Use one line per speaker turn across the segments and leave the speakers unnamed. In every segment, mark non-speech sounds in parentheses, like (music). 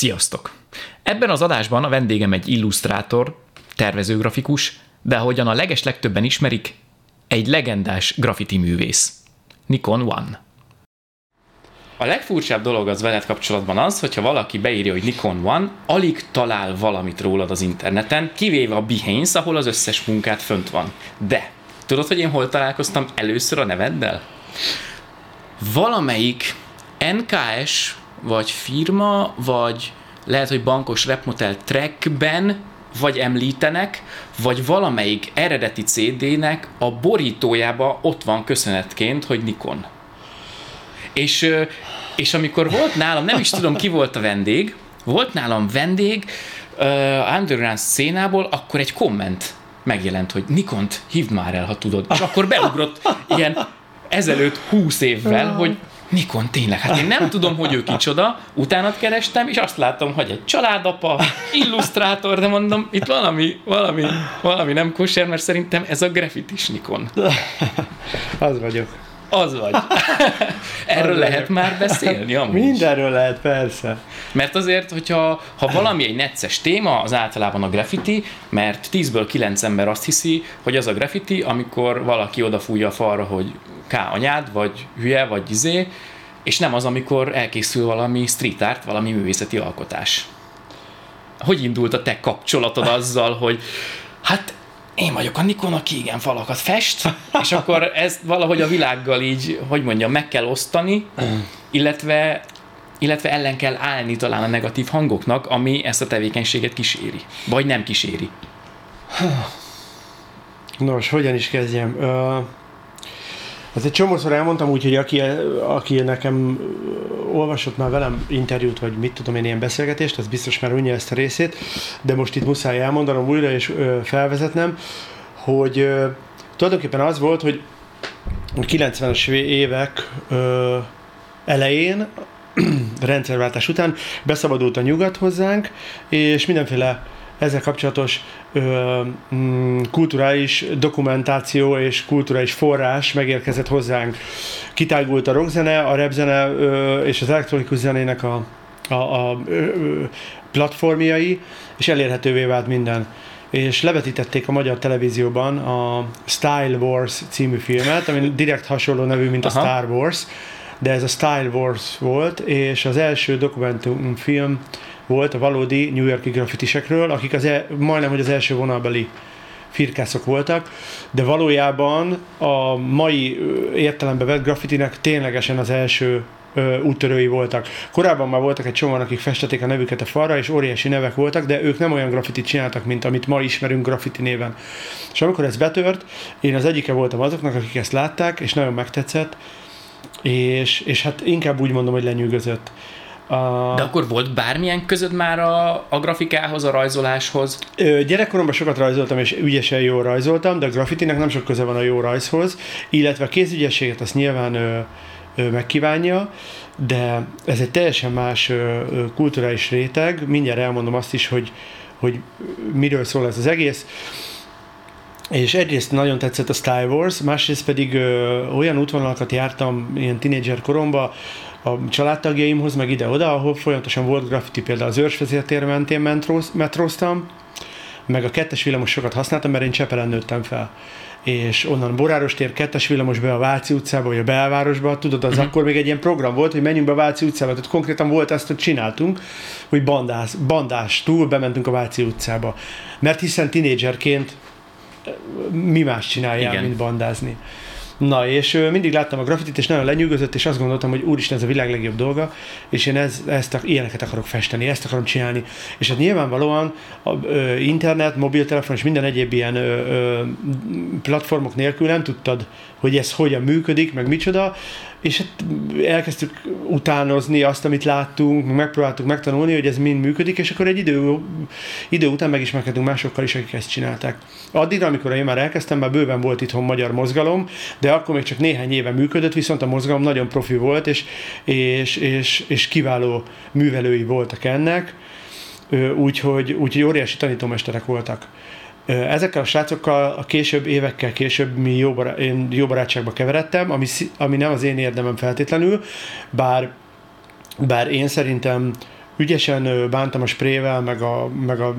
Sziasztok! Ebben az adásban a vendégem egy illusztrátor, tervezőgrafikus, de ahogyan a leges legtöbben ismerik, egy legendás graffiti művész. Nikon One. A legfurcsább dolog az veled kapcsolatban az, hogyha valaki beírja, hogy Nikon One, alig talál valamit rólad az interneten, kivéve a Behance, ahol az összes munkát fönt van. De, tudod, hogy én hol találkoztam először a neveddel? Valamelyik NKS, vagy firma, vagy lehet, hogy bankos repmotel trackben vagy említenek, vagy valamelyik eredeti CD-nek a borítójába ott van köszönetként, hogy Nikon. És, és amikor volt nálam, nem is tudom ki volt a vendég, volt nálam vendég uh, underground szénából, akkor egy komment megjelent, hogy Nikont hívd már el, ha tudod. És akkor beugrott ilyen ezelőtt húsz évvel, hogy Nikon, tényleg, hát én nem tudom, hogy ő kicsoda, utána kerestem, és azt látom, hogy egy családapa, illusztrátor, de mondom, itt valami, valami, valami nem kosher, mert szerintem ez a graffitis Nikon. (laughs)
Az vagyok.
Az vagy. (laughs) Erről
Az
lehet
vagyok.
már beszélni, amúgy.
Mindenről lehet, persze.
Mert azért, hogyha ha valami egy necces téma, az általában a graffiti, mert 10-ből 9 ember azt hiszi, hogy az a graffiti, amikor valaki odafújja a falra, hogy K anyád, vagy hülye, vagy izé, és nem az, amikor elkészül valami street art, valami művészeti alkotás. Hogy indult a te kapcsolatod azzal, hogy hát én vagyok a Nikon, aki igen falakat fest, (laughs) és akkor ezt valahogy a világgal így, hogy mondjam, meg kell osztani, illetve illetve ellen kell állni talán a negatív hangoknak, ami ezt a tevékenységet kíséri. Vagy nem kíséri.
Nos, hogyan is kezdjem? Ö, Hát egy csomószor elmondtam úgy, hogy aki, aki nekem olvasott már velem interjút, vagy mit tudom én, ilyen beszélgetést, az biztos már unja ezt a részét, de most itt muszáj elmondanom újra és ö, felvezetnem, hogy ö, tulajdonképpen az volt, hogy a 90-es évek ö, elején, (clears throat) rendszerváltás után beszabadult a nyugat hozzánk, és mindenféle ezzel kapcsolatos ö, mm, kulturális dokumentáció és kulturális forrás megérkezett hozzánk. Kitágult a rockzene, a rapzene ö, és az elektronikus zenének a, a, a ö, ö, platformjai, és elérhetővé vált minden. És levetítették a magyar televízióban a Style Wars című filmet, ami direkt hasonló nevű, mint a
Aha.
Star Wars, de ez a Style Wars volt, és az első dokumentumfilm volt a valódi New Yorki graffitisekről, akik az el, majdnem, hogy az első vonalbeli firkászok voltak, de valójában a mai értelembe vett graffitinek ténylegesen az első ö, úttörői voltak. Korábban már voltak egy csomóan, akik festették a nevüket a falra, és óriási nevek voltak, de ők nem olyan graffitit csináltak, mint amit ma ismerünk graffiti néven. És amikor ez betört, én az egyike voltam azoknak, akik ezt látták, és nagyon megtetszett, és, és hát inkább úgy mondom, hogy lenyűgözött. A...
De akkor volt bármilyen között már a, a grafikához, a rajzoláshoz?
Ö, Gyerekkoromban sokat rajzoltam, és ügyesen jól rajzoltam, de a graffitinek nem sok köze van a jó rajzhoz, illetve a kézügyességet azt nyilván ö, ö, megkívánja, de ez egy teljesen más ö, ö, kulturális réteg. Mindjárt elmondom azt is, hogy, hogy miről szól ez az egész. És egyrészt nagyon tetszett a Star Wars, másrészt pedig ö, olyan útvonalakat jártam ilyen tinédzser koromban, a családtagjaimhoz, meg ide-oda, ahol folyamatosan volt graffiti, például az őrsvezértér mentén metróz, metróztam, meg a kettes villamos sokat használtam, mert én Csepelen nőttem fel. És onnan Boráros tér, kettes villamos be a Váci utcába, vagy a belvárosba, tudod, az uh-huh. akkor még egy ilyen program volt, hogy menjünk be a Váci utcába, tehát konkrétan volt ezt, hogy csináltunk, hogy bandás, bandás túl bementünk a Váci utcába. Mert hiszen tinédzserként mi más csináljál,
Igen.
mint bandázni. Na, és mindig láttam a graffitit, és nagyon lenyűgözött, és azt gondoltam, hogy úristen, ez a világ legjobb dolga, és én ez, ezt, a- ilyeneket akarok festeni, ezt akarom csinálni. És hát nyilvánvalóan a ö, internet, mobiltelefon és minden egyéb ilyen ö, ö, platformok nélkül nem tudtad, hogy ez hogyan működik, meg micsoda, és hát elkezdtük utánozni azt, amit láttunk, meg megpróbáltuk megtanulni, hogy ez mind működik, és akkor egy idő, idő után megismerkedünk másokkal is, akik ezt csinálták. Addigra, amikor én már elkezdtem, már bőven volt itthon magyar mozgalom, de akkor még csak néhány éve működött, viszont a mozgalom nagyon profi volt, és, és, és, és kiváló művelői voltak ennek, úgyhogy, úgyhogy óriási tanítómesterek voltak. Ezekkel a srácokkal a később, évekkel később mi jó, bará- én jó barátságba keveredtem, ami, ami nem az én érdemem feltétlenül, bár, bár én szerintem ügyesen bántam a sprével, meg a, meg a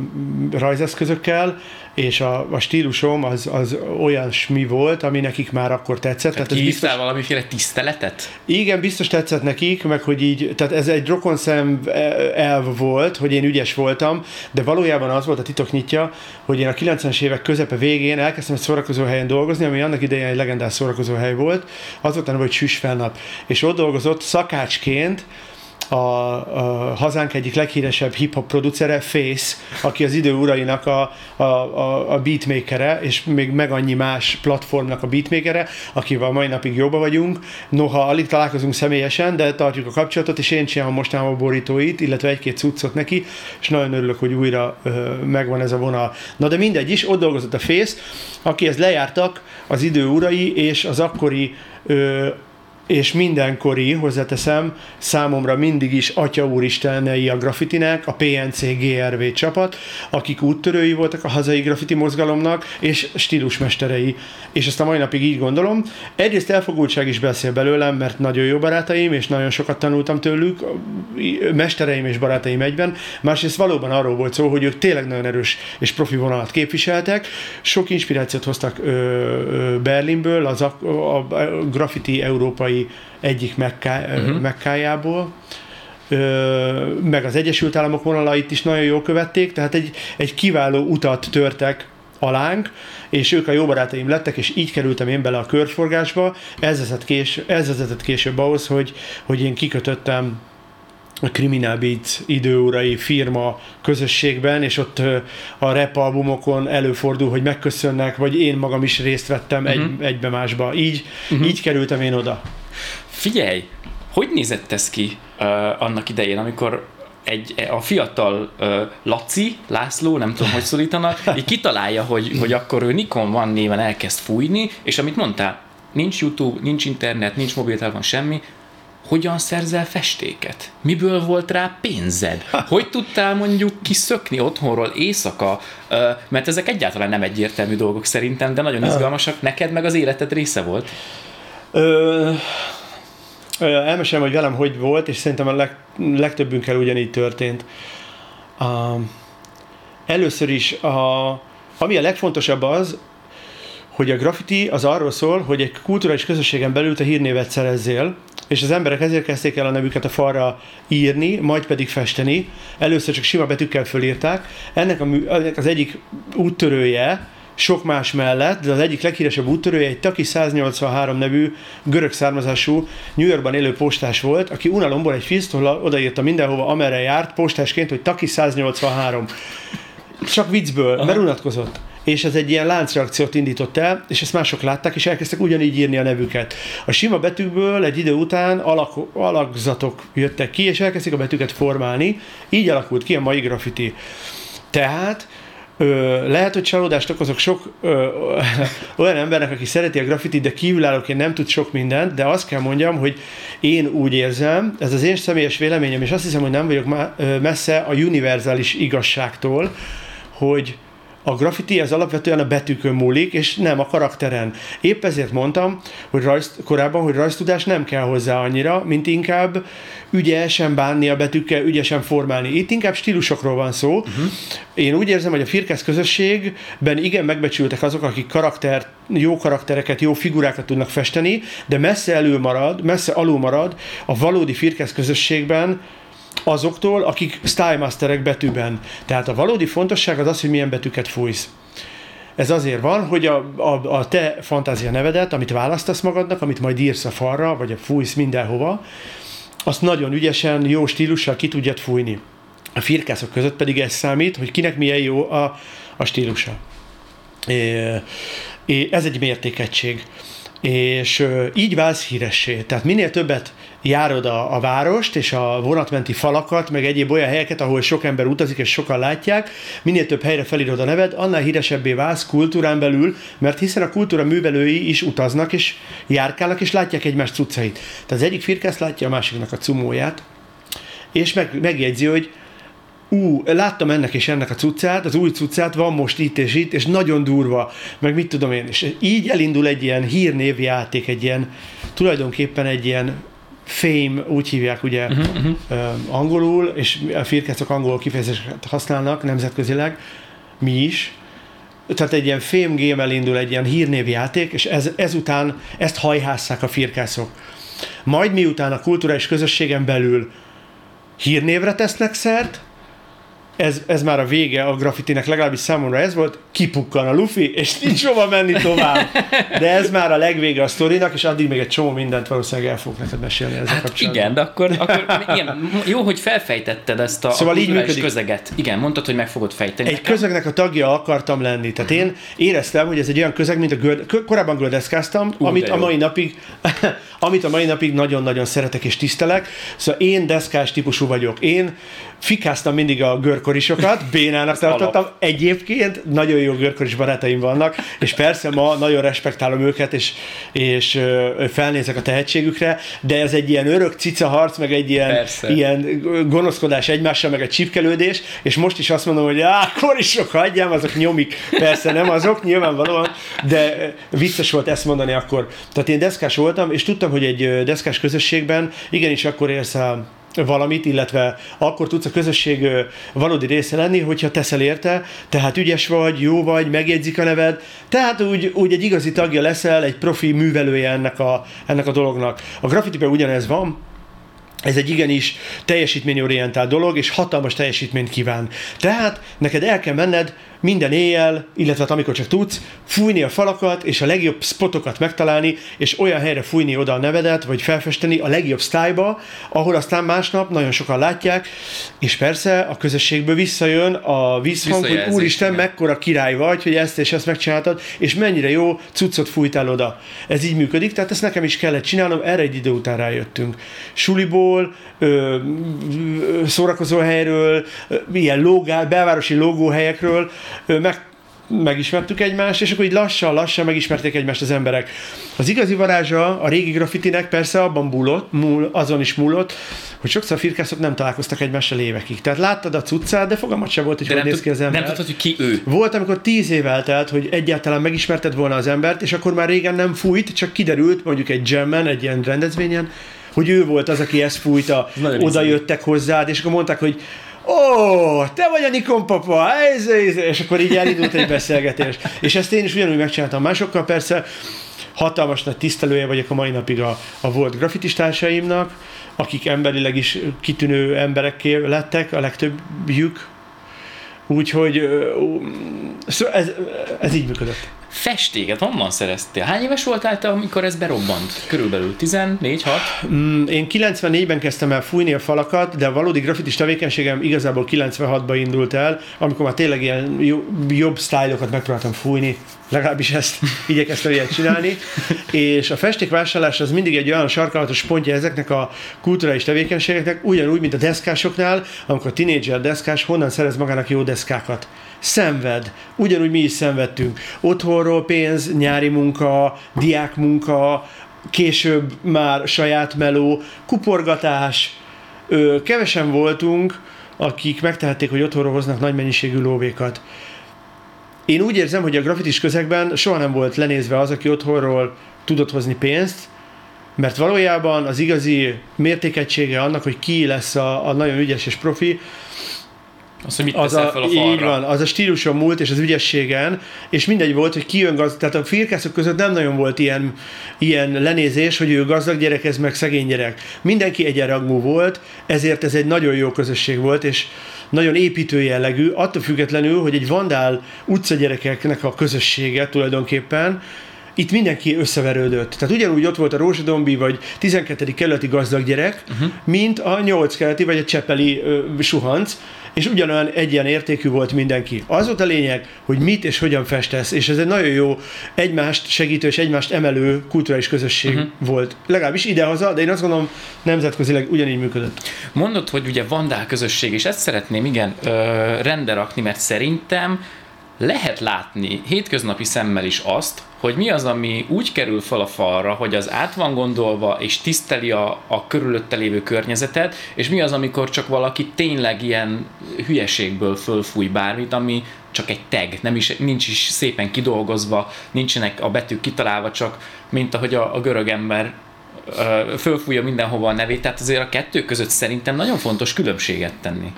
rajzeszközökkel, és a, a stílusom az, az olyan smi volt, ami nekik már akkor tetszett.
Tehát, tehát biztos... valamiféle tiszteletet?
Igen, biztos tetszett nekik, meg hogy így, tehát ez egy rokonszem elv volt, hogy én ügyes voltam, de valójában az volt a titok nyitja, hogy én a 90-es évek közepe végén elkezdtem egy szórakozó helyen dolgozni, ami annak idején egy legendás szórakozó hely volt, az volt hogy Süsfelnap. És ott dolgozott szakácsként, a, a hazánk egyik leghíresebb hip-hop producere, Face, aki az idő urainak a, a, a, a beatmakere, és még meg annyi más platformnak a beatmakere, akivel mai napig jobba vagyunk. Noha alig találkozunk személyesen, de tartjuk a kapcsolatot, és én csinálom mostanában a borítóit, illetve egy-két cuccot neki, és nagyon örülök, hogy újra ö, megvan ez a vonal. Na de mindegy is, ott dolgozott a Face, akihez lejártak az idő urai és az akkori ö, és mindenkori, hozzáteszem, számomra mindig is Atya Úristenei a graffitinek, a PNC GRV csapat, akik úttörői voltak a hazai graffiti mozgalomnak, és stílusmesterei. És ezt a mai napig így gondolom. Egyrészt elfogultság is beszél belőlem, mert nagyon jó barátaim, és nagyon sokat tanultam tőlük, mestereim és barátaim egyben. Másrészt valóban arról volt szó, hogy ők tényleg nagyon erős és profi vonalat képviseltek. Sok inspirációt hoztak ö, ö, Berlinből, az a, a, a graffiti európai egyik mekká, uh-huh. mekkájából, meg az Egyesült Államok vonalait is nagyon jól követték, tehát egy, egy kiváló utat törtek alánk, és ők a jó barátaim lettek, és így kerültem én bele a körforgásba. Ez vezetett, kés, ez vezetett később ahhoz, hogy, hogy én kikötöttem a Criminal Beats időurai firma közösségben, és ott a rap albumokon előfordul, hogy megköszönnek, vagy én magam is részt vettem uh-huh. egy, egybe másba. Így, uh-huh. így kerültem én oda.
Figyelj, hogy nézett ez ki uh, annak idején, amikor egy, a fiatal uh, Laci, László, nem tudom, hogy szólítanak, így kitalálja, hogy, hogy akkor ő Nikon van néven elkezd fújni, és amit mondtál, nincs YouTube, nincs internet, nincs mobiltelefon, semmi, hogyan szerzel festéket? Miből volt rá pénzed? Hogy tudtál mondjuk kiszökni otthonról éjszaka? Mert ezek egyáltalán nem egyértelmű dolgok szerintem, de nagyon izgalmasak. Neked meg az életed része volt.
Elmesélem, hogy velem hogy volt, és szerintem a leg, legtöbbünkkel ugyanígy történt. Uh, először is, a, ami a legfontosabb az, hogy a graffiti az arról szól, hogy egy kulturális közösségen belül te hírnévet szerezzél, és az emberek ezért kezdték el a nevüket a falra írni, majd pedig festeni. Először csak sima betűkkel fölírták. Ennek, a, ennek az egyik úttörője, sok más mellett, de az egyik leghíresebb úttörője egy Taki 183 nevű görög származású New Yorkban élő postás volt, aki unalomból egy fisztolla odaírta mindenhova, amerre járt, postásként, hogy Taki 183. Csak viccből, mert unatkozott és ez egy ilyen láncreakciót indított el, és ezt mások látták, és elkezdtek ugyanígy írni a nevüket. A sima betűkből egy idő után alak, alakzatok jöttek ki, és elkezdték a betűket formálni, így alakult ki a mai graffiti. Tehát Ö, lehet, hogy csalódást okozok sok ö, olyan embernek, aki szereti a graffitit, de kívülállóként nem tud sok mindent, de azt kell mondjam, hogy én úgy érzem, ez az én személyes véleményem, és azt hiszem, hogy nem vagyok messze a univerzális igazságtól, hogy a graffiti az alapvetően a betűkön múlik, és nem a karakteren. Épp ezért mondtam, hogy rajz, korábban, hogy rajztudás nem kell hozzá annyira, mint inkább ügyesen bánni a betűkkel, ügyesen formálni. Itt inkább stílusokról van szó. Uh-huh. Én úgy érzem, hogy a firkesz közösségben igen megbecsültek azok, akik karakter, jó karaktereket, jó figurákat tudnak festeni, de messze elő marad, messze alul marad a valódi firkesz közösségben azoktól, akik stylemasterek betűben. Tehát a valódi fontosság az az, hogy milyen betűket fújsz. Ez azért van, hogy a, a, a te fantázia nevedet, amit választasz magadnak, amit majd írsz a falra, vagy a fújsz mindenhova, azt nagyon ügyesen, jó stílussal ki tudjad fújni. A firkászok között pedig ez számít, hogy kinek milyen jó a, a stílusa. É, é, ez egy mértékegység. És így válsz híressé. Tehát minél többet járod a, a várost és a vonatmenti falakat, meg egyéb olyan helyeket, ahol sok ember utazik és sokan látják, minél több helyre felírod a neved, annál híresebbé válsz kultúrán belül, mert hiszen a kultúra művelői is utaznak és járkálnak és látják egymás cuccait. Tehát az egyik firkász látja a másiknak a cumóját, és meg, megjegyzi, hogy ú, láttam ennek és ennek a cuccát, az új cuccát, van most itt és itt, és nagyon durva, meg mit tudom én, és így elindul egy ilyen hírnévjáték, egy ilyen, tulajdonképpen egy ilyen fame, úgy hívják ugye uh-huh, uh-huh. angolul, és a firkácok angol kifejezéseket használnak nemzetközileg, mi is, tehát egy ilyen fame game elindul, egy ilyen hírnévjáték, és ez, ezután ezt hajhásszák a firkászok. Majd miután a kulturális közösségen belül hírnévre tesznek szert, ez, ez már a vége a graffitinek, legalábbis számomra ez volt, kipukkan a Luffy, és nincs hova menni tovább. De ez már a legvége a sztorinak, és addig még egy csomó mindent valószínűleg el fogok neked mesélni ezzel
hát kapcsolatban. igen, de akkor, akkor igen, jó, hogy felfejtetted ezt a,
szóval
a
így működik.
közeget. Igen, mondtad, hogy meg fogod fejteni.
Egy nekem. közegnek a tagja akartam lenni. Tehát én éreztem, hogy ez egy olyan közeg, mint a göld, korábban göldeszkáztam, amit a mai napig (laughs) amit a mai napig nagyon-nagyon szeretek és tisztelek. Szóval én deszkás típusú vagyok. Én fikáztam mindig a görkorisokat, bénának tartottam. Egyébként nagyon jó görkoris barátaim vannak, és persze ma nagyon respektálom őket, és, és felnézek a tehetségükre, de ez egy ilyen örök cica harc, meg egy ilyen, ilyen gonoszkodás egymással, meg egy csipkelődés, és most is azt mondom, hogy á, korisok, hagyjám, azok nyomik. Persze nem azok, nyilvánvalóan, de vicces volt ezt mondani akkor. Tehát én deszkás voltam, és tudtam, hogy egy deszkás közösségben igenis akkor érsz a valamit, illetve akkor tudsz a közösség valódi része lenni, hogyha teszel érte, tehát ügyes vagy, jó vagy, megjegyzik a neved, tehát úgy, úgy egy igazi tagja leszel, egy profi művelője ennek a, ennek a dolognak. A graffitiben ugyanez van, ez egy igenis teljesítményorientált dolog, és hatalmas teljesítményt kíván. Tehát neked el kell menned minden éjjel, illetve hát amikor csak tudsz, fújni a falakat, és a legjobb spotokat megtalálni, és olyan helyre fújni oda a nevedet, vagy felfesteni a legjobb sztályba, ahol aztán másnap nagyon sokan látják, és persze a közösségből visszajön a vízhang, hogy úristen, mekkora király vagy, hogy ezt és ezt megcsináltad, és mennyire jó cuccot fújtál oda. Ez így működik, tehát ezt nekem is kellett csinálnom, erre egy idő után rájöttünk. Suliból, ö, szórakozó helyről, ilyen logál, belvárosi logóhelyekről, meg megismertük egymást, és akkor így lassan-lassan megismerték egymást az emberek. Az igazi varázsa a régi graffitinek persze abban múlott, múl, azon is múlott, hogy sokszor a firkászok nem találkoztak egymással évekig. Tehát láttad a cuccát, de fogalmat sem volt, hogy hogy néz ki az ember.
Nem tudtad, hogy ki ő.
Volt, amikor tíz év eltelt, hogy egyáltalán megismerted volna az embert, és akkor már régen nem fújt, csak kiderült mondjuk egy jammen, egy ilyen rendezvényen, hogy ő volt az, aki ezt fújta, oda jöttek hozzád, és akkor mondták, hogy ó, te vagy a Nikon papa, ez, ez, és akkor így elindult egy beszélgetés. És ezt én is ugyanúgy megcsináltam másokkal, persze hatalmas nagy tisztelője vagyok a mai napig a, a volt grafitistársaimnak, akik emberileg is kitűnő emberekké lettek, a legtöbbjük, Úgyhogy ez, ez így működött.
Festéket honnan szereztél? Hány éves voltál te, amikor ez berobbant? Körülbelül 14-6?
Mm, én 94-ben kezdtem el fújni a falakat, de a valódi grafitis tevékenységem igazából 96-ban indult el, amikor már tényleg ilyen jobb sztájlokat megpróbáltam fújni, legalábbis ezt (laughs) igyekeztem ilyet csinálni, és a festékvásárlás az mindig egy olyan sarkalatos pontja ezeknek a kulturális tevékenységeknek, ugyanúgy, mint a deszkásoknál, amikor a tinédzser deszkás honnan szerez magának jó deszkákat szenved. Ugyanúgy mi is szenvedtünk. Otthonról pénz, nyári munka, diák munka, később már saját meló, kuporgatás. Ö, kevesen voltunk, akik megtehették, hogy otthonról hoznak nagy mennyiségű lóvékat. Én úgy érzem, hogy a grafitis közegben soha nem volt lenézve az, aki otthonról tudott hozni pénzt, mert valójában az igazi mértékegysége annak, hogy ki lesz a, a nagyon ügyes és profi,
az, hogy mit az a, fel a falra. Így van,
az a stíluson múlt és az ügyességen, és mindegy volt, hogy ki jön gazdag, tehát a firkászok között nem nagyon volt ilyen, ilyen lenézés, hogy ő gazdag gyerek, ez meg szegény gyerek. Mindenki egyenrangú volt, ezért ez egy nagyon jó közösség volt, és nagyon építő jellegű, attól függetlenül, hogy egy vandál utcagyerekeknek a közössége tulajdonképpen, itt mindenki összeverődött. Tehát ugyanúgy ott volt a Rózsadombi vagy 12. kerületi gazdag gyerek, uh-huh. mint a 8 keleti vagy a Csepeli uh, suhanc, és ugyanolyan egyen értékű volt mindenki. Az volt a lényeg, hogy mit és hogyan festesz, és ez egy nagyon jó egymást segítő és egymást emelő kulturális közösség uh-huh. volt. Legalábbis idehaza, de én azt gondolom nemzetközileg ugyanígy működött.
Mondod, hogy ugye vandál közösség, és ezt szeretném igen ö, rendre rakni, mert szerintem lehet látni hétköznapi szemmel is azt, hogy mi az, ami úgy kerül fel a falra, hogy az át van gondolva, és tiszteli a, a körülötte lévő környezetet, és mi az, amikor csak valaki tényleg ilyen hülyeségből fölfúj bármit, ami csak egy tag, nem is, nincs is szépen kidolgozva, nincsenek a betűk kitalálva, csak mint ahogy a, a görög ember fölfújja mindenhova a nevét, tehát azért a kettő között szerintem nagyon fontos különbséget tenni.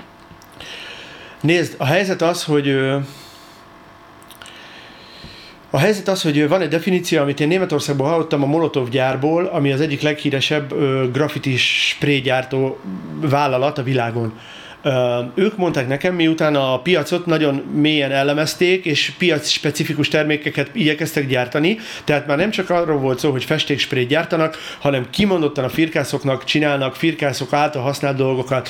Nézd, a helyzet az, hogy a helyzet az, hogy van egy definíció, amit én Németországban hallottam a Molotov gyárból, ami az egyik leghíresebb ö, graffiti spray gyártó vállalat a világon. Ők mondták nekem, miután a piacot nagyon mélyen elemezték, és piac specifikus termékeket igyekeztek gyártani, tehát már nem csak arról volt szó, hogy festéksprayt gyártanak, hanem kimondottan a firkászoknak csinálnak firkászok által használt dolgokat.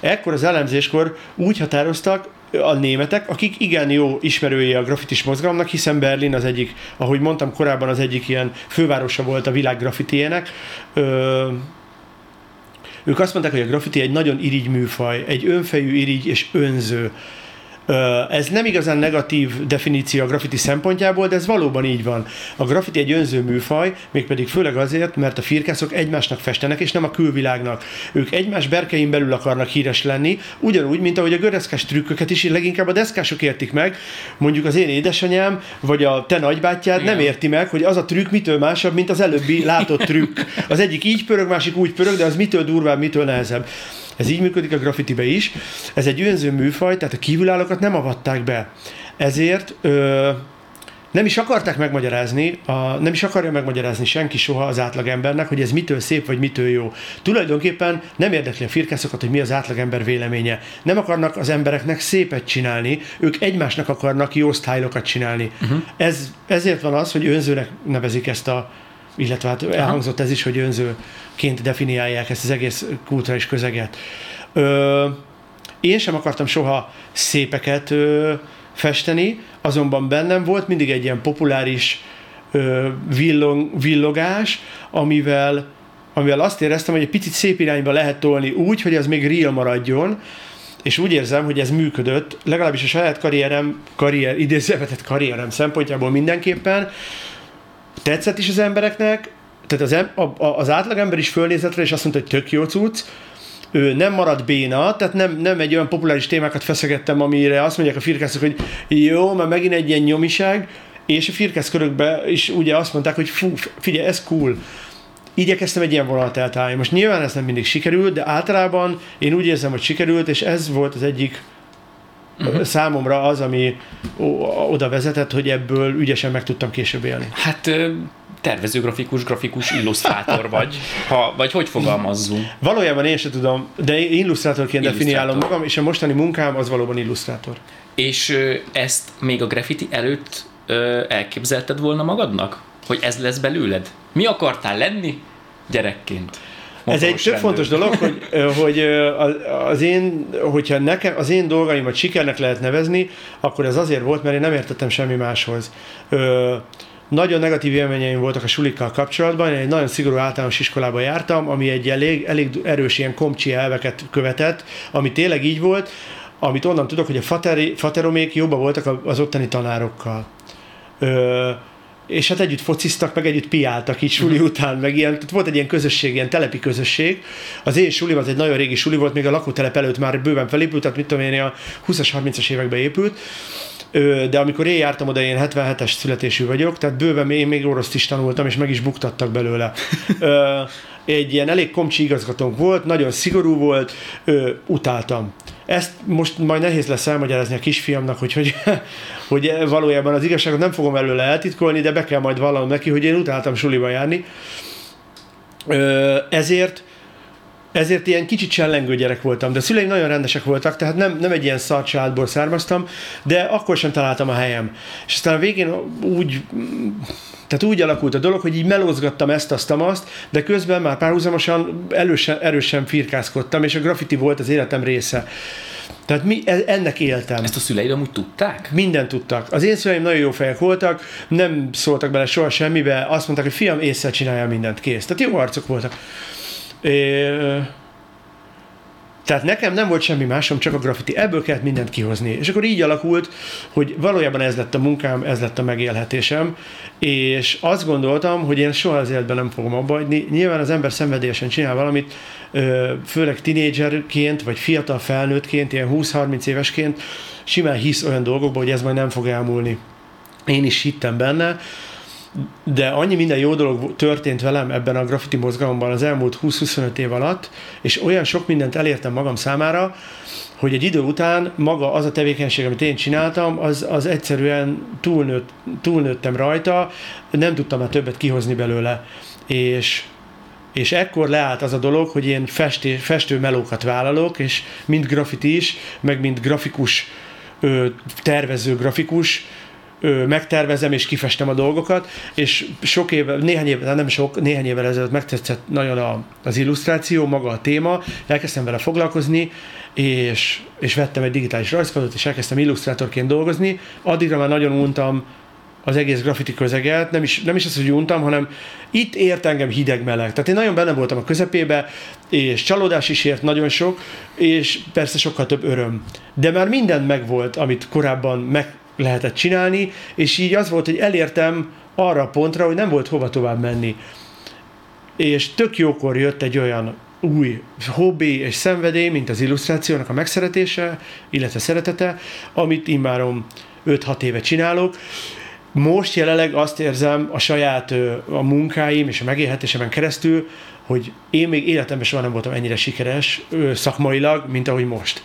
Ekkor az elemzéskor úgy határoztak, a németek, akik igen jó ismerői a grafitis mozgalomnak, hiszen Berlin az egyik, ahogy mondtam korábban, az egyik ilyen fővárosa volt a világ grafitiének. Ők azt mondták, hogy a graffiti egy nagyon irigy műfaj, egy önfejű irigy és önző. Ez nem igazán negatív definíció a graffiti szempontjából, de ez valóban így van. A graffiti egy önző műfaj, mégpedig főleg azért, mert a firkászok egymásnak festenek, és nem a külvilágnak. Ők egymás berkein belül akarnak híres lenni, ugyanúgy, mint ahogy a göreszkás trükköket is leginkább a deszkások értik meg. Mondjuk az én édesanyám, vagy a te nagybátyád Igen. nem érti meg, hogy az a trükk mitől másabb, mint az előbbi látott trükk. Az egyik így pörög, másik úgy pörög, de az mitől durvább, mitől nehezebb. Ez így működik a graffitibe is. Ez egy önző műfaj, tehát a kívülállókat nem avatták be. Ezért ö, nem is akarták megmagyarázni, a, nem is akarja megmagyarázni senki soha az átlagembernek, hogy ez mitől szép, vagy mitől jó. Tulajdonképpen nem érdekli a firkászokat, hogy mi az átlagember véleménye. Nem akarnak az embereknek szépet csinálni, ők egymásnak akarnak jó sztájlokat csinálni. Uh-huh. Ez, ezért van az, hogy önzőnek nevezik ezt a, illetve hát elhangzott ez is, hogy önzőként definiálják ezt az egész kulturális közeget. Ö, én sem akartam soha szépeket ö, festeni, azonban bennem volt mindig egy ilyen populáris ö, villog, villogás, amivel, amivel azt éreztem, hogy egy picit szép irányba lehet tolni úgy, hogy az még real maradjon, és úgy érzem, hogy ez működött, legalábbis a saját karrierem, karrier, idézővetett karrierem szempontjából mindenképpen, tetszett is az embereknek, tehát az, em, a, az átlagember is fölnézett rá, és azt mondta, hogy tök jó cucc, ő nem marad béna, tehát nem, nem egy olyan populáris témákat feszegettem, amire azt mondják a firkászok, hogy jó, mert megint egy ilyen nyomiság, és a firkász körökbe is ugye azt mondták, hogy fú, figyelj, ez cool. Igyekeztem egy ilyen vonalat eltalálni. Most nyilván ez nem mindig sikerült, de általában én úgy érzem, hogy sikerült, és ez volt az egyik uh-huh. számomra az, ami oda vezetett, hogy ebből ügyesen meg tudtam később élni.
Hát tervező grafikus, illusztrátor vagy, ha, vagy hogy fogalmazzunk?
Valójában én sem tudom, de én illusztrátorként definiálom magam, és a mostani munkám az valóban illusztrátor.
És ezt még a graffiti előtt elképzelted volna magadnak? Hogy ez lesz belőled? Mi akartál lenni gyerekként?
Ez egy tök fontos dolog, hogy, (laughs) hogy az én, hogyha nekem, az én dolgaimat sikernek lehet nevezni, akkor ez azért volt, mert én nem értettem semmi máshoz. Nagyon negatív élményeim voltak a sulikkal kapcsolatban, én egy nagyon szigorú általános iskolába jártam, ami egy elég, elég erős ilyen komcsi elveket követett, ami tényleg így volt, amit onnan tudok, hogy a fateri, fateromék jobban voltak az ottani tanárokkal. Ö, és hát együtt fociztak, meg együtt piáltak így suli uh-huh. után, meg ilyen, tehát volt egy ilyen közösség, ilyen telepi közösség. Az én suli az egy nagyon régi suli volt, még a lakótelep előtt már bőven felépült, tehát mit tudom én, a 20-as, 30-as években épült, de amikor én jártam oda, én 77-es születésű vagyok, tehát bőven én még oroszt is tanultam, és meg is buktattak belőle. (laughs) egy ilyen elég komcsi igazgatónk volt, nagyon szigorú volt, utáltam. Ezt most majd nehéz lesz elmagyarázni a kisfiamnak, hogy, hogy, hogy valójában az igazságot nem fogom előle eltitkolni, de be kell majd vallanom neki, hogy én utáltam suliba járni. Ezért ezért ilyen kicsit csellengő gyerek voltam, de szüleim nagyon rendesek voltak, tehát nem, nem egy ilyen szart családból származtam, de akkor sem találtam a helyem. És aztán a végén úgy, tehát úgy alakult a dolog, hogy így melózgattam ezt, azt, azt, de közben már párhuzamosan erősen, erősen firkázkodtam, és a graffiti volt az életem része. Tehát mi, e, ennek éltem.
Ezt a szüleid amúgy tudták?
Minden tudtak. Az én szüleim nagyon jó fejek voltak, nem szóltak bele soha semmibe, azt mondták, hogy fiam, észre csinálja mindent, kész. Tehát jó arcok voltak. É, tehát nekem nem volt semmi másom, csak a graffiti. Ebből kellett mindent kihozni. És akkor így alakult, hogy valójában ez lett a munkám, ez lett a megélhetésem, és azt gondoltam, hogy én soha az életben nem fogom abba hagyni. Nyilván az ember szenvedélyesen csinál valamit, főleg tinédzserként, vagy fiatal felnőttként, ilyen 20-30 évesként, simán hisz olyan dolgokban, hogy ez majd nem fog elmúlni. Én is hittem benne, de annyi minden jó dolog történt velem ebben a graffiti mozgalomban az elmúlt 20-25 év alatt, és olyan sok mindent elértem magam számára, hogy egy idő után maga az a tevékenység, amit én csináltam, az, az egyszerűen túlnőtt, túlnőttem rajta, nem tudtam már többet kihozni belőle. És, és ekkor leállt az a dolog, hogy én festé, festő melókat vállalok, és mind graffiti is, meg mind grafikus, tervező grafikus, megtervezem és kifestem a dolgokat, és sok éve, néhány évvel, nem sok, néhány évvel ezelőtt megtetszett nagyon a, az illusztráció, maga a téma, elkezdtem vele foglalkozni, és, és vettem egy digitális rajzpadot, és elkezdtem illusztrátorként dolgozni. Addigra már nagyon untam az egész graffiti közeget, nem is, nem is az, hogy untam, hanem itt ért engem hideg-meleg. Tehát én nagyon benne voltam a közepébe, és csalódás is ért nagyon sok, és persze sokkal több öröm. De már minden megvolt, amit korábban meg lehetett csinálni, és így az volt, hogy elértem arra a pontra, hogy nem volt hova tovább menni. És tök jókor jött egy olyan új hobbi és szenvedély, mint az illusztrációnak a megszeretése, illetve szeretete, amit immárom 5-6 éve csinálok. Most jelenleg azt érzem a saját a munkáim és a megélhetésemen keresztül, hogy én még életemben soha nem voltam ennyire sikeres szakmailag, mint ahogy most.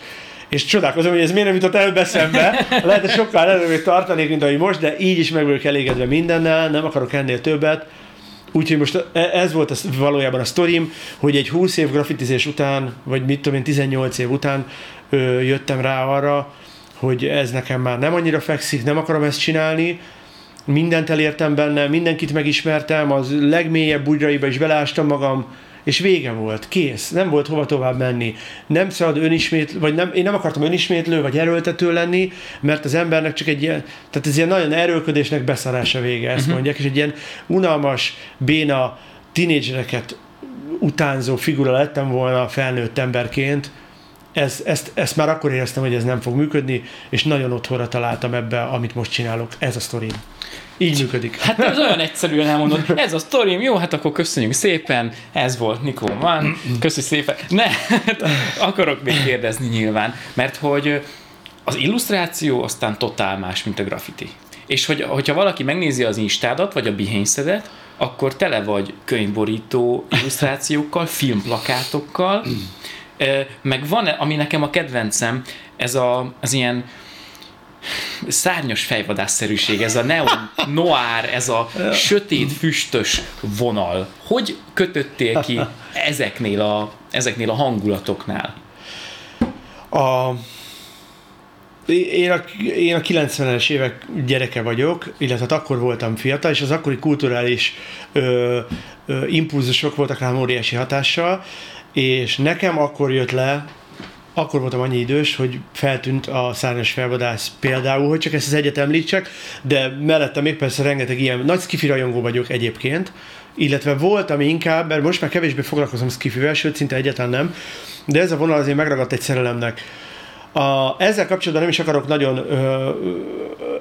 És csodálkozom, hogy ez miért nem jutott el szembe. Lehet, hogy sokkal előbb tartanék, mint ahogy most, de így is meg vagyok elégedve mindennel, nem akarok ennél többet Úgyhogy most e- ez volt az, valójában a sztorim, hogy egy 20 év grafitizés után, vagy mit tudom én, 18 év után ö, jöttem rá arra, hogy ez nekem már nem annyira fekszik, nem akarom ezt csinálni, mindent elértem benne, mindenkit megismertem, az legmélyebb bugyraiba is beleástam magam, és vége volt, kész, nem volt hova tovább menni. Nem szabad önismétlő, vagy nem, én nem akartam önismétlő, vagy erőltető lenni, mert az embernek csak egy ilyen, tehát ez ilyen nagyon erőködésnek beszarása vége, ezt uh-huh. mondják, és egy ilyen unalmas, béna, tinédzsereket utánzó figura lettem volna felnőtt emberként, ez, ezt, ezt már akkor éreztem, hogy ez nem fog működni, és nagyon otthonra találtam ebbe, amit most csinálok. Ez a sztori. Így működik.
Hát ez olyan egyszerűen elmondod. Ez a sztorim, jó, hát akkor köszönjük szépen, ez volt Nikó van, köszi szépen. Ne, hát akarok még kérdezni nyilván, mert hogy az illusztráció aztán totál más, mint a graffiti. És hogy, hogyha valaki megnézi az instádat, vagy a behance akkor tele vagy könyvborító illusztrációkkal, filmplakátokkal, meg van, ami nekem a kedvencem, ez a, az ilyen szárnyas fejvadászszerűség, ez a neon noir, ez a sötét, füstös vonal. Hogy kötöttél ki ezeknél a, ezeknél a hangulatoknál?
A, én a, én a 90-es évek gyereke vagyok, illetve hát akkor voltam fiatal, és az akkori kulturális ö, ö, impulzusok voltak rám óriási hatással, és nekem akkor jött le akkor voltam annyi idős, hogy feltűnt a szárnyas felvadász például, hogy csak ezt az egyet említsek, de mellette még persze rengeteg ilyen, nagy skifi rajongó vagyok egyébként, illetve volt, ami inkább, mert most már kevésbé foglalkozom skifivel, sőt szinte egyáltalán nem, de ez a vonal azért megragadt egy szerelemnek. A, ezzel kapcsolatban nem is akarok nagyon ö,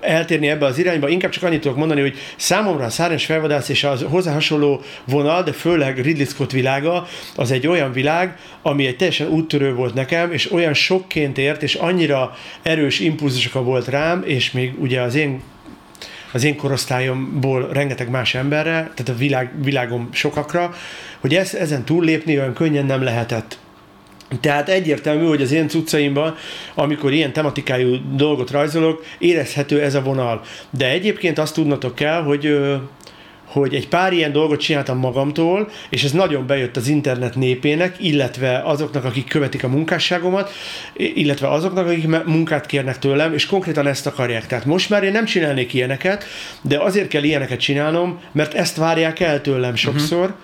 eltérni ebbe az irányba, inkább csak annyit tudok mondani, hogy számomra a szárnyas felvadász és az hozzá hasonló vonal, de főleg Ridley Scott világa, az egy olyan világ, ami egy teljesen úttörő volt nekem, és olyan sokként ért, és annyira erős impulzusokat volt rám, és még ugye az én az én korosztályomból rengeteg más emberre, tehát a világ, világom sokakra, hogy ez, ezen túllépni olyan könnyen nem lehetett. Tehát egyértelmű, hogy az én cuccaimban, amikor ilyen tematikájú dolgot rajzolok, érezhető ez a vonal. De egyébként azt tudnatok kell, hogy hogy egy pár ilyen dolgot csináltam magamtól, és ez nagyon bejött az internet népének, illetve azoknak, akik követik a munkásságomat, illetve azoknak, akik munkát kérnek tőlem, és konkrétan ezt akarják. Tehát most már én nem csinálnék ilyeneket, de azért kell ilyeneket csinálnom, mert ezt várják el tőlem sokszor, uh-huh.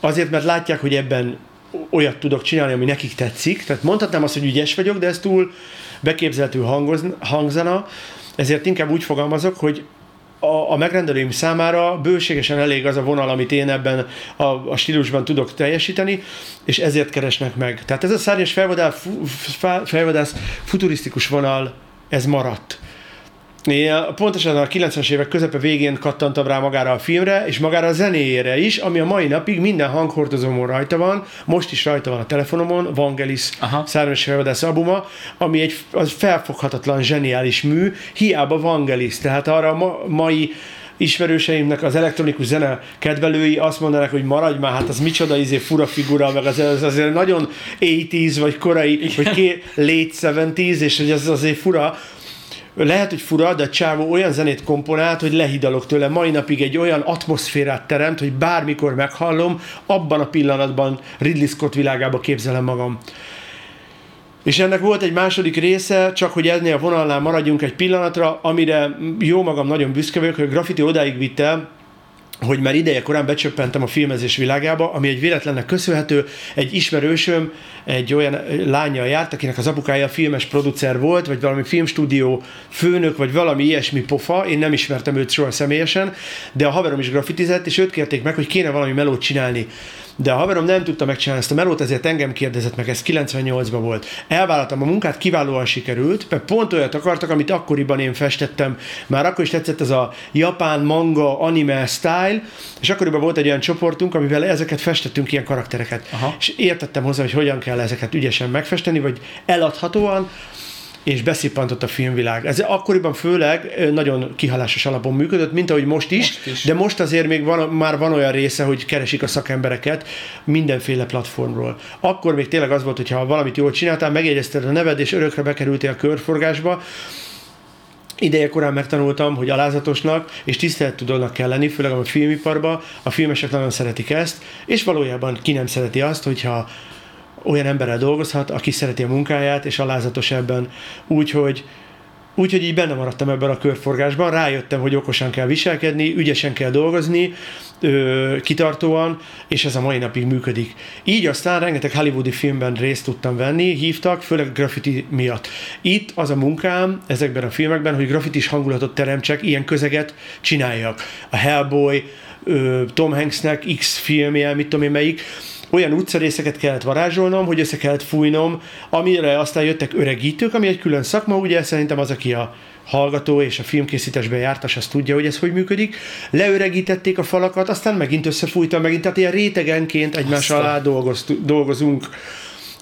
azért, mert látják, hogy ebben olyat tudok csinálni, ami nekik tetszik. Tehát mondhatnám azt, hogy ügyes vagyok, de ez túl beképzelhető hangzana, ezért inkább úgy fogalmazok, hogy a, a megrendelőim számára bőségesen elég az a vonal, amit én ebben a, a stílusban tudok teljesíteni, és ezért keresnek meg. Tehát ez a szárnyas felvadász, felvadász futurisztikus vonal, ez maradt. Én pontosan a 90-es évek közepe végén kattantam rá magára a filmre, és magára a zenéjére is, ami a mai napig minden hanghordozómon rajta van, most is rajta van a telefonomon, Vangelis Szárnyas Felvadász albuma, ami egy az felfoghatatlan, zseniális mű, hiába Vangelis, tehát arra a ma, mai ismerőseimnek az elektronikus zene kedvelői azt mondanak, hogy maradj már, hát az micsoda izé fura figura, meg az, az azért nagyon 80s, vagy korai, Igen. vagy ké, late 70s, és hogy az azért fura, lehet, hogy fura, de csávó olyan zenét komponált, hogy lehidalok tőle. Mai napig egy olyan atmoszférát teremt, hogy bármikor meghallom, abban a pillanatban Ridley Scott világába képzelem magam. És ennek volt egy második része, csak hogy ennél a vonalnál maradjunk egy pillanatra, amire jó magam nagyon büszke vagyok, hogy a graffiti odáig vitte, hogy már ideje korán becsöppentem a filmezés világába, ami egy véletlennek köszönhető. Egy ismerősöm egy olyan lánya járt, akinek az apukája filmes producer volt, vagy valami filmstúdió főnök, vagy valami ilyesmi pofa. Én nem ismertem őt soha személyesen, de a haverom is grafitizett, és őt kérték meg, hogy kéne valami melót csinálni de a haverom nem tudta megcsinálni ezt a melót, ezért engem kérdezett meg, ez 98-ban volt. Elvállaltam a munkát, kiválóan sikerült, mert pont olyat akartak, amit akkoriban én festettem. Már akkor is tetszett ez a japán manga anime style, és akkoriban volt egy olyan csoportunk, amivel ezeket festettünk, ilyen karaktereket. Aha. És értettem hozzá, hogy hogyan kell ezeket ügyesen megfesteni, vagy eladhatóan, és beszippantott a filmvilág. Ez akkoriban főleg nagyon kihalásos alapon működött, mint ahogy most is, most is. de most azért még van, már van olyan része, hogy keresik a szakembereket mindenféle platformról. Akkor még tényleg az volt, hogy ha valamit jól csináltál, megjegyezted a neved, és örökre bekerültél a körforgásba, ideje korán megtanultam, hogy alázatosnak és tisztelettudónak kell lenni, főleg a filmiparban. A filmesek nagyon szeretik ezt, és valójában ki nem szereti azt, hogyha olyan emberrel dolgozhat, aki szereti a munkáját, és alázatos ebben. Úgyhogy Úgyhogy így benne maradtam ebben a körforgásban, rájöttem, hogy okosan kell viselkedni, ügyesen kell dolgozni, ö, kitartóan, és ez a mai napig működik. Így aztán rengeteg hollywoodi filmben részt tudtam venni, hívtak, főleg graffiti miatt. Itt az a munkám ezekben a filmekben, hogy graffitis hangulatot teremtsek, ilyen közeget csináljak. A Hellboy, Tom Hanksnek X filmje, mit tudom én melyik, olyan utcarészeket kellett varázsolnom, hogy össze kellett fújnom, amire aztán jöttek öregítők, ami egy külön szakma, ugye szerintem az, aki a hallgató és a filmkészítésben jártas, az tudja, hogy ez hogy működik. Leöregítették a falakat, aztán megint összefújtam, megint, tehát ilyen rétegenként egymás Aztán. alá dolgozunk.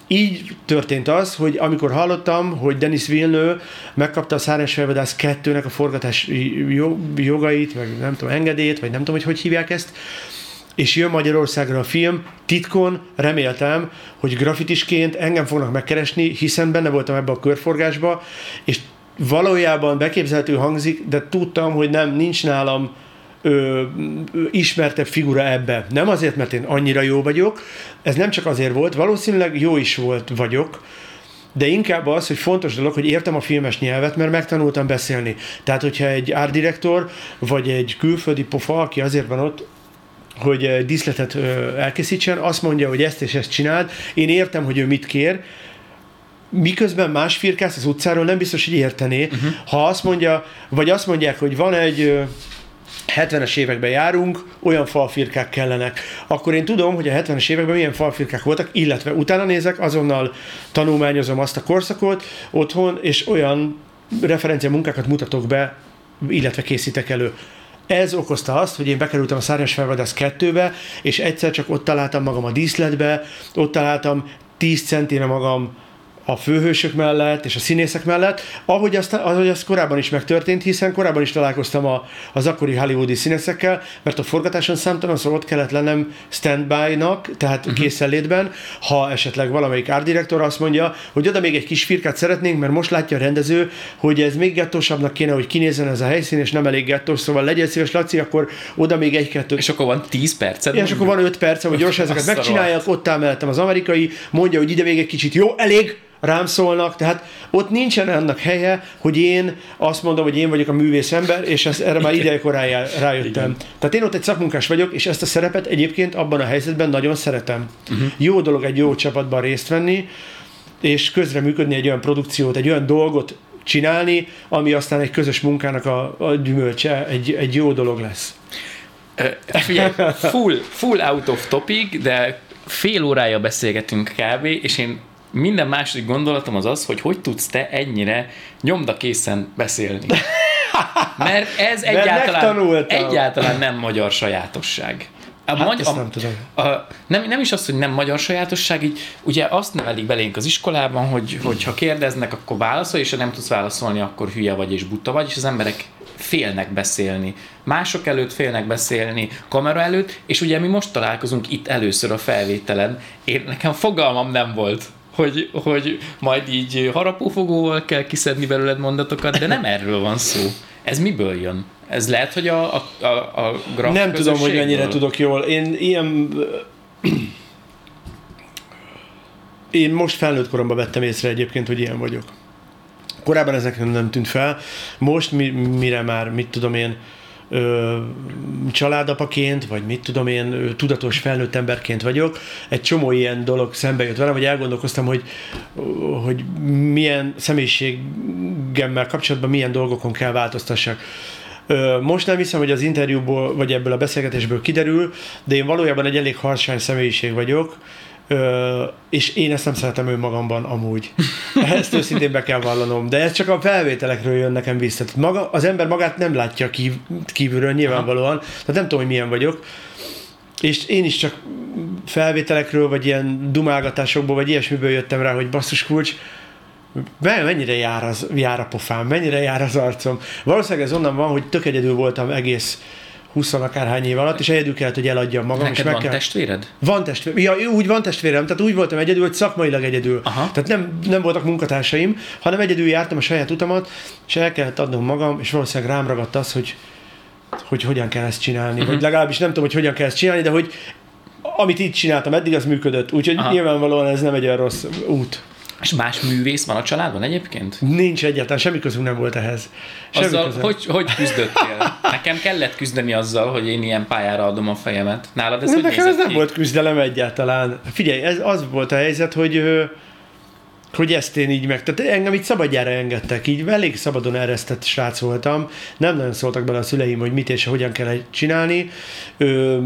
Így történt az, hogy amikor hallottam, hogy Denis Villeneuve megkapta a Szárnyas Felvadász 2-nek a forgatás jogait, meg nem tudom, engedélyt, vagy nem tudom, hogy hogy hívják ezt, és jön Magyarországra a film, titkon reméltem, hogy grafitisként engem fognak megkeresni, hiszen benne voltam ebbe a körforgásba, és valójában beképzelhető hangzik, de tudtam, hogy nem, nincs nálam ö, ismertebb figura ebbe. Nem azért, mert én annyira jó vagyok, ez nem csak azért volt, valószínűleg jó is volt vagyok, de inkább az, hogy fontos dolog, hogy értem a filmes nyelvet, mert megtanultam beszélni. Tehát, hogyha egy art director, vagy egy külföldi pofa, aki azért van ott, hogy eh, díszletet elkészítsen, azt mondja, hogy ezt és ezt csináld, én értem, hogy ő mit kér, miközben más firkász az utcáról nem biztos, hogy értené. Uh-huh. Ha azt mondja, vagy azt mondják, hogy van egy 70-es években járunk, olyan falfirkák kellenek. Akkor én tudom, hogy a 70-es években milyen falfirkák voltak, illetve utána nézek, azonnal tanulmányozom azt a korszakot otthon, és olyan referencia munkákat mutatok be, illetve készítek elő. Ez okozta azt, hogy én bekerültem a Szárnyas Felvadász 2-be, és egyszer csak ott találtam magam a díszletbe, ott találtam 10 centire magam a főhősök mellett és a színészek mellett, ahogy azt, ahogy azt korábban is megtörtént, hiszen korábban is találkoztam a, az akkori hollywoodi színészekkel, mert a forgatáson számtalan szóval ott kellett lennem standby-nak, tehát uh-huh. készenlétben, ha esetleg valamelyik árdirektor azt mondja, hogy oda még egy kis firkát szeretnénk, mert most látja a rendező, hogy ez még gettósabbnak kéne, hogy kinézzen ez a helyszín, és nem elég gettós, szóval legyen szíves, Laci, akkor oda még egy-kettő.
És akkor van 10 percet?
És akkor van 5 perc, hogy gyorsan ezeket megcsinálják, ott áll az amerikai, mondja, hogy ide még egy kicsit, jó, elég, rám szólnak, tehát ott nincsen annak helye, hogy én azt mondom, hogy én vagyok a művész ember, és ezt, erre már idejekor rájöttem. Igen. Tehát én ott egy szakmunkás vagyok, és ezt a szerepet egyébként abban a helyzetben nagyon szeretem. Uh-huh. Jó dolog egy jó csapatban részt venni, és közreműködni egy olyan produkciót, egy olyan dolgot csinálni, ami aztán egy közös munkának a, a gyümölcse, egy, egy jó dolog lesz.
Figyelj, full, full out of topic, de fél órája beszélgetünk kb. és én minden második gondolatom az az, hogy hogy tudsz te ennyire nyomdakészen beszélni. (laughs) Mert ez egyáltalán, egyáltalán nem magyar sajátosság. A
Hát
magy-
ezt
a-
nem tudom.
A, nem, nem is az, hogy nem magyar sajátosság, így ugye azt nevelik belénk az iskolában, hogy, hogy ha kérdeznek, akkor válaszolj, és ha nem tudsz válaszolni, akkor hülye vagy és buta vagy, és az emberek félnek beszélni. Mások előtt félnek beszélni, kamera előtt, és ugye mi most találkozunk itt először a felvételen. Én, nekem fogalmam nem volt, hogy, hogy majd így harapófogóval kell kiszedni belőled mondatokat, de nem erről van szó. Ez miből jön? Ez lehet, hogy a, a, a, a graf
Nem tudom, hogy mennyire tudok jól. Én ilyen... Én most felnőtt koromban vettem észre egyébként, hogy ilyen vagyok. Korábban ez nekem nem tűnt fel. Most mi, mire már, mit tudom én, ö, családapaként, vagy mit tudom én, tudatos felnőtt emberként vagyok, egy csomó ilyen dolog szembe jött velem, hogy elgondolkoztam, hogy, hogy milyen személyiségemmel kapcsolatban milyen dolgokon kell változtassak. Most nem hiszem, hogy az interjúból, vagy ebből a beszélgetésből kiderül, de én valójában egy elég harsány személyiség vagyok, Ö, és én ezt nem szeretem önmagamban amúgy. (laughs) Ezt őszintén be kell vallanom. De ez csak a felvételekről jön nekem vissza. Tehát maga, az ember magát nem látja kív, kívülről nyilvánvalóan, tehát nem tudom, hogy milyen vagyok. És én is csak felvételekről, vagy ilyen dumálgatásokból, vagy ilyesmiből jöttem rá, hogy basszus kulcs, me- mennyire jár, az, jár a pofám, mennyire jár az arcom. Valószínűleg ez onnan van, hogy tök egyedül voltam egész 20 akárhány év alatt, és egyedül kellett, hogy eladjam magam.
Neked
és meg
van
kell...
testvéred?
Van testvérem. Ja, úgy van testvérem, tehát úgy voltam egyedül, hogy szakmailag egyedül.
Aha.
Tehát nem, nem voltak munkatársaim, hanem egyedül jártam a saját utamat, és el kellett adnom magam, és valószínűleg rám ragadt az, hogy, hogy hogyan kell ezt csinálni. Uh-huh. Vagy legalábbis nem tudom, hogy hogyan kell ezt csinálni, de hogy amit itt csináltam eddig, az működött. Úgyhogy.
Aha.
nyilvánvalóan ez nem egy olyan rossz út.
És más művész van a családban egyébként?
Nincs egyáltalán, semmi közünk nem volt ehhez. Semmi
Azzal,
közöm.
hogy, hogy küzdöttél? Nekem kellett küzdeni azzal, hogy én ilyen pályára adom a fejemet. Nálad ez
Ez
hogy
nekem ez
nézett
nem
ki?
volt küzdelem egyáltalán. Figyelj, ez az volt a helyzet, hogy hogy ezt én így meg... Tehát engem így szabadjára engedtek, így elég szabadon eresztett srác voltam, nem nagyon szóltak bele a szüleim, hogy mit és hogyan kell csinálni. Ö,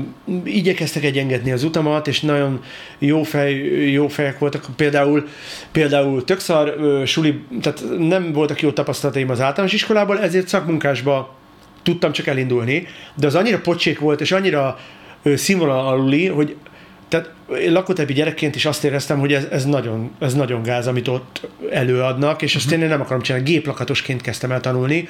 igyekeztek egyengetni az utamat, és nagyon jó, fej, jó fejek voltak. Például, például tök szar ö, suli, tehát nem voltak jó tapasztalataim az általános iskolából, ezért szakmunkásba tudtam csak elindulni, de az annyira pocsék volt, és annyira színvonal aluli, hogy tehát én lakótelepi gyerekként is azt éreztem, hogy ez, ez, nagyon, ez nagyon gáz, amit ott előadnak, és ezt én nem akarom csinálni. Géplakatosként kezdtem el tanulni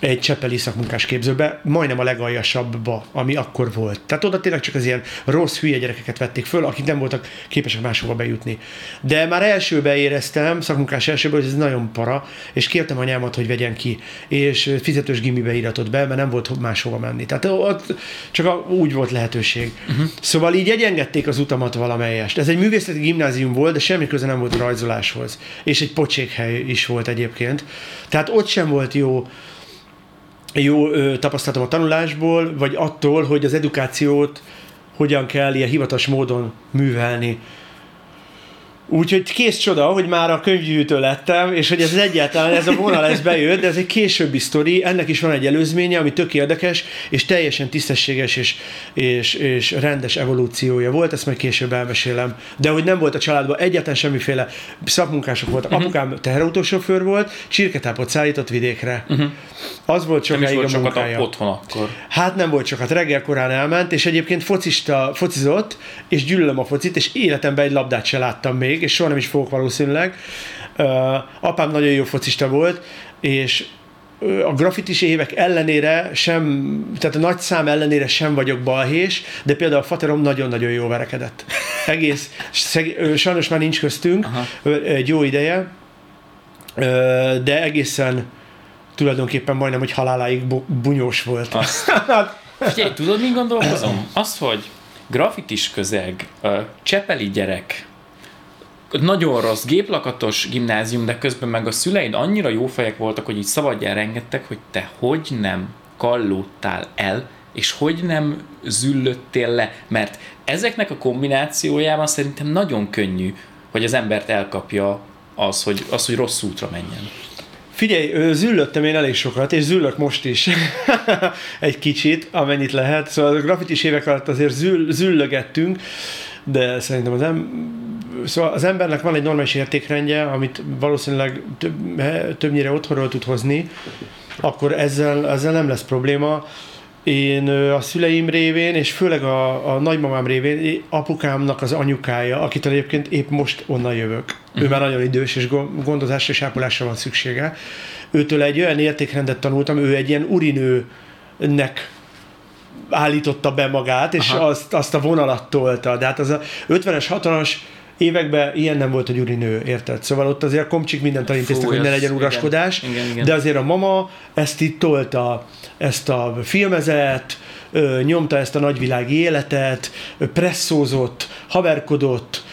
egy cseppeli szakmunkás képzőbe, majdnem a legaljasabbba, ami akkor volt. Tehát oda tényleg csak az ilyen rossz, hülye gyerekeket vették föl, akik nem voltak képesek máshova bejutni. De már elsőbe éreztem, szakmunkás elsőben, hogy ez nagyon para, és kértem anyámat, hogy vegyen ki, és fizetős gimibe iratott be, mert nem volt máshova menni. Tehát ott csak a, úgy volt lehetőség. Uh-huh. Szóval így egyengedték az utamat valamelyest. Ez egy művészeti gimnázium volt, de semmi köze nem volt rajzoláshoz. És egy pocsékhely is volt egyébként. Tehát ott sem volt jó jó ö, tapasztalatom a tanulásból, vagy attól, hogy az edukációt hogyan kell ilyen hivatalos módon művelni. Úgyhogy kész csoda, hogy már a könyvgyűjtő lettem, és hogy ez egyáltalán, ez a vonal ez bejött, de ez egy későbbi sztori, ennek is van egy előzménye, ami tök érdekes, és teljesen tisztességes és, és, és rendes evolúciója volt, ezt majd később elmesélem. De hogy nem volt a családban egyáltalán semmiféle szakmunkások voltak. Uh-huh. Apukám teherautósofőr volt, csirketápot szállított vidékre. Uh-huh. Az volt
Nem is
sokáig
volt
a
sokat
munkája.
a otthon akkor.
Hát nem volt sokat, reggel korán elment, és egyébként focista, focizott, és gyűlölöm a focit, és életemben egy labdát se láttam még, és soha nem is fogok valószínűleg. Uh, apám nagyon jó focista volt, és a grafitis évek ellenére sem, tehát a nagy szám ellenére sem vagyok balhés, de például a faterom nagyon-nagyon jó verekedett. Egész, szeg, sajnos már nincs köztünk
Aha.
egy jó ideje, de egészen tulajdonképpen majdnem, hogy haláláig bu- bunyós volt.
Azt. (laughs) Figyelj, tudod, mi gondolkozom? Az, hogy grafitis közeg, csepeli gyerek, nagyon rossz géplakatos gimnázium, de közben meg a szüleid annyira jó fejek voltak, hogy így szabadján engedtek, hogy te hogy nem kallódtál el, és hogy nem züllöttél le, mert ezeknek a kombinációjában szerintem nagyon könnyű, hogy az embert elkapja az, hogy, az, hogy rossz útra menjen.
Figyelj, züllöttem én elég sokat, és züllök most is (laughs) egy kicsit, amennyit lehet. Szóval a grafitis évek alatt azért züll, züllögettünk, de szerintem az, em, szóval az embernek van egy normális értékrendje, amit valószínűleg több, többnyire otthonról tud hozni, akkor ezzel, ezzel nem lesz probléma. én a szüleim révén, és főleg a, a nagymamám révén, apukámnak az anyukája, akitől egyébként épp most onnan jövök. Uh-huh. Ő már nagyon idős, és gondozásra és ápolásra van szüksége. Őtől egy olyan értékrendet tanultam, ő egy ilyen urinőnek állította be magát, és azt, azt a vonalat tolta. De hát az a 50-es, 60-as években ilyen nem volt, hogy urinő, érted? Szóval ott azért a komcsik mindent elintéztek, hogy ne legyen uraskodás, igen, igen, igen. de azért a mama ezt itt tolta, ezt a filmezet, nyomta ezt a nagyvilági életet, presszózott, haverkodott,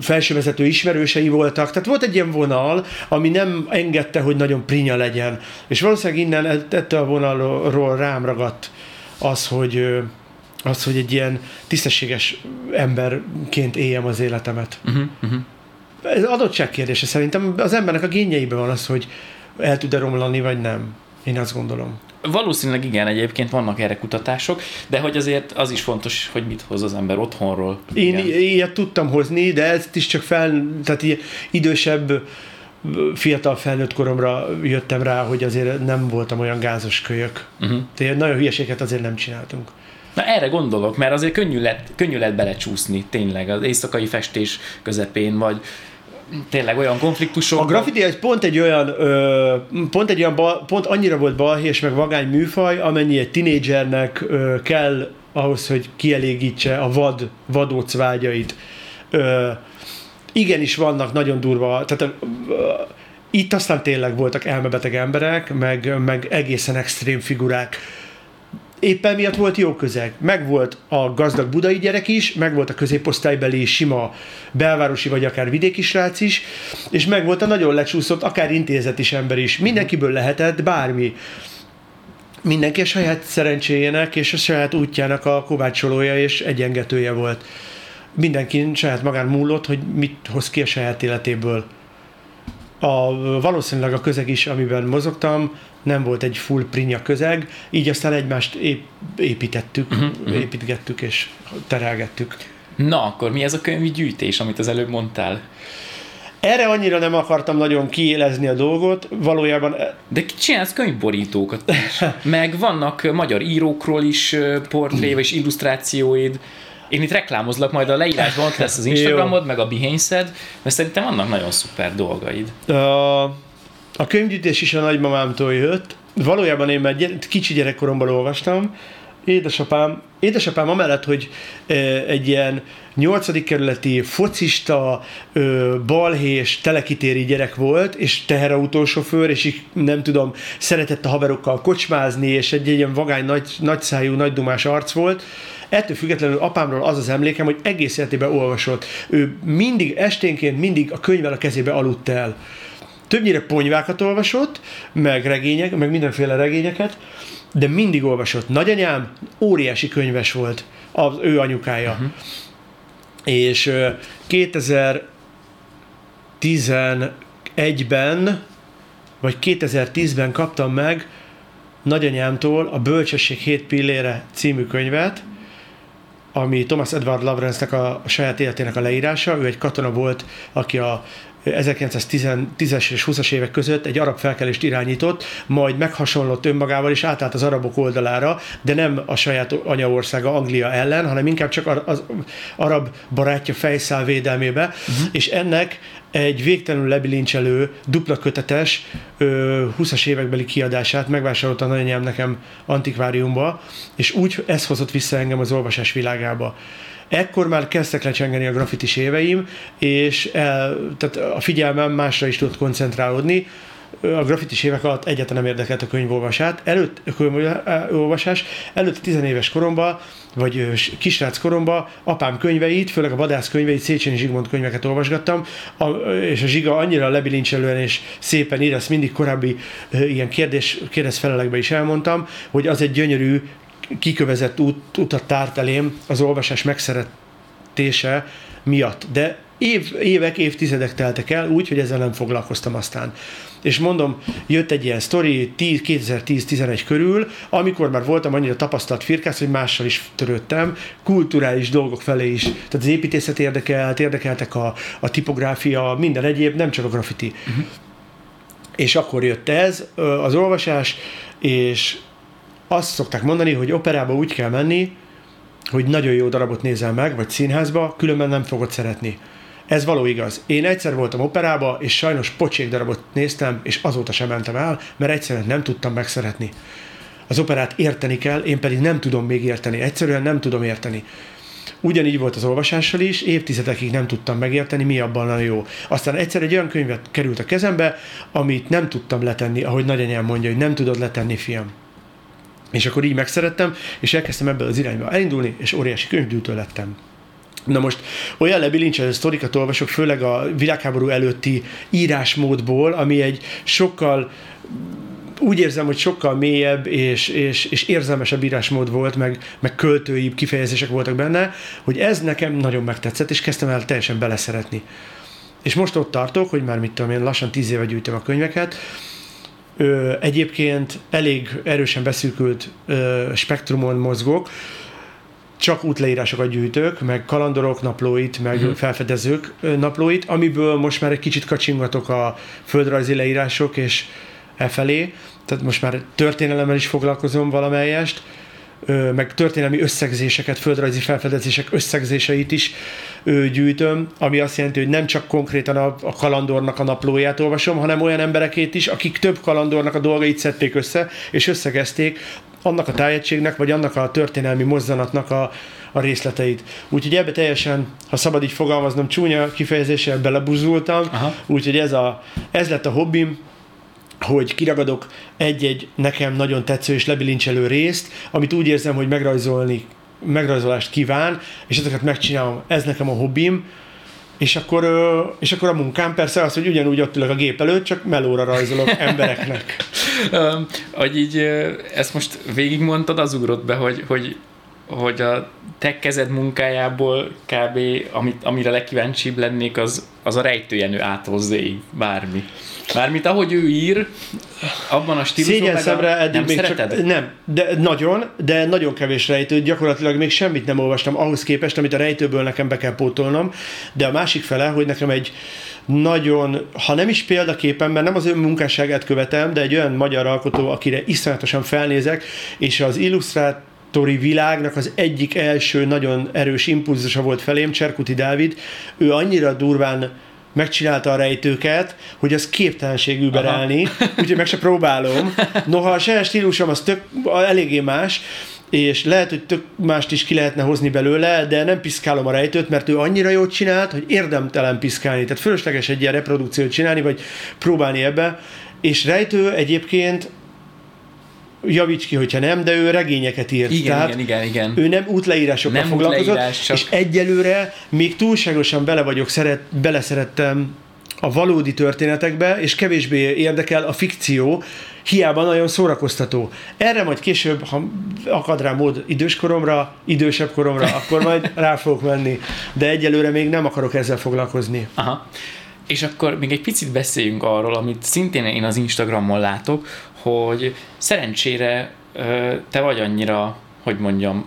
felsővezető ismerősei voltak, tehát volt egy ilyen vonal, ami nem engedte, hogy nagyon prinya legyen. És valószínűleg innen ettől a vonalról rám ragadt az, hogy az, hogy egy ilyen tisztességes emberként éljem az életemet. Uh-huh, uh-huh. Ez adottság kérdése szerintem. Az embernek a génjeiben van az, hogy el tud-e romlani, vagy nem. Én azt gondolom.
Valószínűleg igen, egyébként vannak erre kutatások, de hogy azért az is fontos, hogy mit hoz az ember otthonról.
Én igen. ilyet tudtam hozni, de ezt is csak fel, tehát idősebb fiatal felnőtt koromra jöttem rá, hogy azért nem voltam olyan gázos kölyök. Uh-huh. Tehát nagyon hülyeséget azért nem csináltunk.
Na erre gondolok, mert azért könnyű lett, könnyű lett belecsúszni tényleg az éjszakai festés közepén, vagy tényleg olyan konfliktusok.
A graffiti egy pont egy olyan, ö, pont egy olyan, bal, pont annyira volt balhés meg vagány műfaj, amennyi egy tinédzsernek ö, kell ahhoz, hogy kielégítse a vad, vadóc vágyait. Ö, igenis vannak nagyon durva, tehát ö, itt aztán tényleg voltak elmebeteg emberek, meg, meg egészen extrém figurák éppen miatt volt jó közeg. Meg volt a gazdag budai gyerek is, meg volt a középosztálybeli sima belvárosi vagy akár vidéki srác is, és meg volt a nagyon lecsúszott, akár intézetis ember is. Mindenkiből lehetett bármi. Mindenki a saját szerencséjének és a saját útjának a kovácsolója és egyengetője volt. Mindenki saját magán múlott, hogy mit hoz ki a saját életéből. A, valószínűleg a közeg is, amiben mozogtam, nem volt egy full prinya közeg, így aztán egymást ép, építettük, uh-huh, építgettük és terelgettük.
Na, akkor mi ez a könyvi gyűjtés, amit az előbb mondtál?
Erre annyira nem akartam nagyon kiélezni a dolgot, valójában...
De csinálsz könyvborítókat is. (laughs) Meg vannak magyar írókról is portré és illusztrációid. Én itt reklámozlak, majd a leírásban ott lesz az Instagramod, meg a behance mert szerintem vannak nagyon szuper dolgaid. Uh,
a könyvgyűjtés is a nagymamámtól jött. Valójában én már gyere, kicsi gyerekkoromban olvastam. Édesapám, édesapám amellett, hogy egy ilyen nyolcadik kerületi focista, balhés, telekitéri gyerek volt, és teherautósofőr, és így nem tudom, szeretett a haverokkal kocsmázni, és egy, egy ilyen vagány, nagy, nagyszájú, nagydumás arc volt. Ettől függetlenül apámról az az emlékem, hogy egész életében olvasott. Ő mindig esténként, mindig a könyvvel a kezébe aludt el többnyire ponyvákat olvasott, meg regények, meg mindenféle regényeket, de mindig olvasott. Nagyanyám óriási könyves volt, az ő anyukája. Uh-huh. És 2011-ben, vagy 2010-ben kaptam meg nagyanyámtól a Bölcsesség 7 pillére című könyvet, ami Thomas Edward Lawrence-nek a saját életének a leírása. Ő egy katona volt, aki a 1910-es és 20-as évek között egy arab felkelést irányított, majd meghasonlott önmagával és átállt az arabok oldalára, de nem a saját anyaországa Anglia ellen, hanem inkább csak az arab barátja fejszál védelmébe, uh-huh. és ennek egy végtelenül lebilincselő, dupla kötetes 20-as évekbeli kiadását megvásárolta a nagyanyám nekem antikváriumba, és úgy ez hozott vissza engem az olvasás világába. Ekkor már kezdtek lecsengeni a grafitis éveim, és el, tehát a figyelmem másra is tudott koncentrálódni. A grafitis évek alatt egyáltalán nem érdekelt a könyvolvasát. Előtt, a könyvolvasás, előtt 10 éves koromban, vagy kisrác koromban apám könyveit, főleg a vadász könyveit, Széchenyi Zsigmond könyveket olvasgattam, a, és a Zsiga annyira lebilincselően és szépen ír, ezt mindig korábbi ilyen kérdés, kérdezfelelekben is elmondtam, hogy az egy gyönyörű kikövezett út, utat tárt elém az olvasás megszeretése miatt. De év, évek, évtizedek teltek el úgy, hogy ezzel nem foglalkoztam aztán. És mondom, jött egy ilyen sztori 2010-11 körül, amikor már voltam annyira tapasztalt firkász, hogy mással is törődtem, kulturális dolgok felé is. Tehát az építészet érdekelt, érdekeltek a, a tipográfia, minden egyéb, nem csak a graffiti. Uh-huh. És akkor jött ez, az olvasás, és azt szokták mondani, hogy operába úgy kell menni, hogy nagyon jó darabot nézel meg, vagy színházba, különben nem fogod szeretni. Ez való igaz. Én egyszer voltam operába, és sajnos pocsék darabot néztem, és azóta sem mentem el, mert egyszerűen nem tudtam megszeretni. Az operát érteni kell, én pedig nem tudom még érteni. Egyszerűen nem tudom érteni. Ugyanígy volt az olvasással is, évtizedekig nem tudtam megérteni, mi abban a jó. Aztán egyszer egy olyan könyvet került a kezembe, amit nem tudtam letenni, ahogy nagyanyám mondja, hogy nem tudod letenni, fiam. És akkor így megszerettem, és elkezdtem ebből az irányba elindulni, és óriási könyvgyűjtő lettem. Na most olyan lebilincselő sztorikat olvasok, főleg a világháború előtti írásmódból, ami egy sokkal úgy érzem, hogy sokkal mélyebb és, és, és érzelmesebb írásmód volt, meg, meg költői kifejezések voltak benne, hogy ez nekem nagyon megtetszett, és kezdtem el teljesen beleszeretni. És most ott tartok, hogy már mit tudom én, lassan tíz éve gyűjtöm a könyveket, Ö, egyébként elég erősen beszűkült ö, spektrumon mozgok, csak útleírásokat gyűjtök, meg kalandorok naplóit, meg uh-huh. felfedezők naplóit, amiből most már egy kicsit kacsingatok a földrajzi leírások, és e felé. Tehát most már történelemmel is foglalkozom valamelyest, meg történelmi összegzéseket, földrajzi felfedezések összegzéseit is gyűjtöm, ami azt jelenti, hogy nem csak konkrétan a, a kalandornak a naplóját olvasom, hanem olyan emberekét is, akik több kalandornak a dolgait szedték össze, és összegezték annak a tájegységnek, vagy annak a történelmi mozzanatnak a, a részleteit. Úgyhogy ebbe teljesen, ha szabad így fogalmaznom, csúnya kifejezéssel belebuzultam, úgyhogy ez, a, ez lett a hobbim, hogy kiragadok egy-egy nekem nagyon tetsző és lebilincselő részt, amit úgy érzem, hogy megrajzolni, megrajzolást kíván, és ezeket megcsinálom. Ez nekem a hobbim, és akkor, és akkor a munkám persze az, hogy ugyanúgy ott ülök a gép előtt, csak melóra rajzolok embereknek. (laughs)
hogy így ezt most végigmondtad, az ugrott be, hogy, hogy hogy a te kezed munkájából kb. Amit, amire legkíváncsibb lennék, az, az a rejtőjenő ától bármi. Mármint ahogy ő ír, abban a stílusban
Szégyen szemre eddig
nem
még
szereted?
csak, nem, de nagyon, de nagyon kevés rejtő, gyakorlatilag még semmit nem olvastam ahhoz képest, amit a rejtőből nekem be kell pótolnom, de a másik fele, hogy nekem egy nagyon, ha nem is példaképpen, mert nem az ön munkásságát követem, de egy olyan magyar alkotó, akire iszonyatosan felnézek, és az illusztrát Tori világnak az egyik első nagyon erős impulzusa volt felém, Cserkuti Dávid. Ő annyira durván megcsinálta a rejtőket, hogy az képtelenség überelni, úgyhogy meg se próbálom. Noha a saját stílusom az tök, eléggé más, és lehet, hogy tök mást is ki lehetne hozni belőle, de nem piszkálom a rejtőt, mert ő annyira jót csinált, hogy érdemtelen piszkálni. Tehát fölösleges egy ilyen reprodukciót csinálni, vagy próbálni ebbe. És rejtő egyébként javíts ki, hogyha nem, de ő regényeket írt.
Igen,
Tehát
igen, igen, igen.
Ő nem útleírásokkal
Nem
foglalkozott,
útleírás, csak-
és egyelőre még túlságosan bele vagyok, szeret, beleszerettem a valódi történetekbe, és kevésbé érdekel a fikció, hiába nagyon szórakoztató. Erre majd később, ha akad rá mód időskoromra, idősebb koromra, akkor majd rá fogok menni. De egyelőre még nem akarok ezzel foglalkozni.
Aha. És akkor még egy picit beszéljünk arról, amit szintén én az Instagramon látok, hogy szerencsére te vagy annyira, hogy mondjam,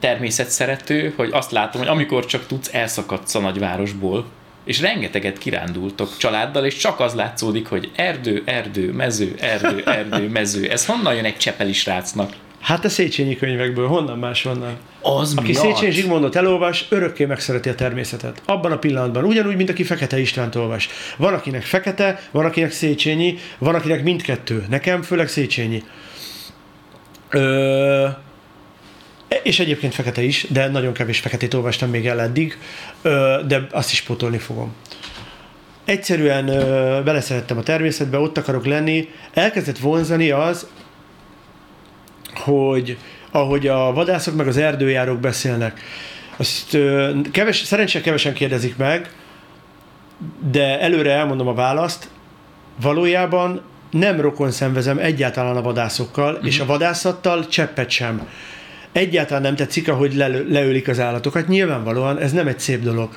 természetszerető, hogy azt látom, hogy amikor csak tudsz, elszakadsz a nagyvárosból, és rengeteget kirándultok családdal, és csak az látszódik, hogy erdő, erdő, mező, erdő, erdő, mező. Ez honnan jön egy csepeli srácnak?
Hát a Széchenyi könyvekből, honnan más vannak?
Az
Aki
miatt?
Széchenyi Zsigmondot elolvas, örökké megszereti a természetet. Abban a pillanatban. Ugyanúgy, mint aki Fekete Istvánt olvas. Van, akinek Fekete, van, akinek Széchenyi, van, akinek mindkettő. Nekem főleg Széchenyi. Ö, és egyébként fekete is, de nagyon kevés feketét olvastam még el eddig, ö, de azt is pótolni fogom. Egyszerűen ö, beleszerettem a természetbe, ott akarok lenni. Elkezdett vonzani az, hogy ahogy a vadászok meg az erdőjárók beszélnek, azt keves, szerencsére kevesen kérdezik meg, de előre elmondom a választ, valójában nem rokon szenvezem egyáltalán a vadászokkal, uh-huh. és a vadászattal cseppet sem. Egyáltalán nem tetszik, ahogy le, leölik az állatokat. Nyilvánvalóan ez nem egy szép dolog.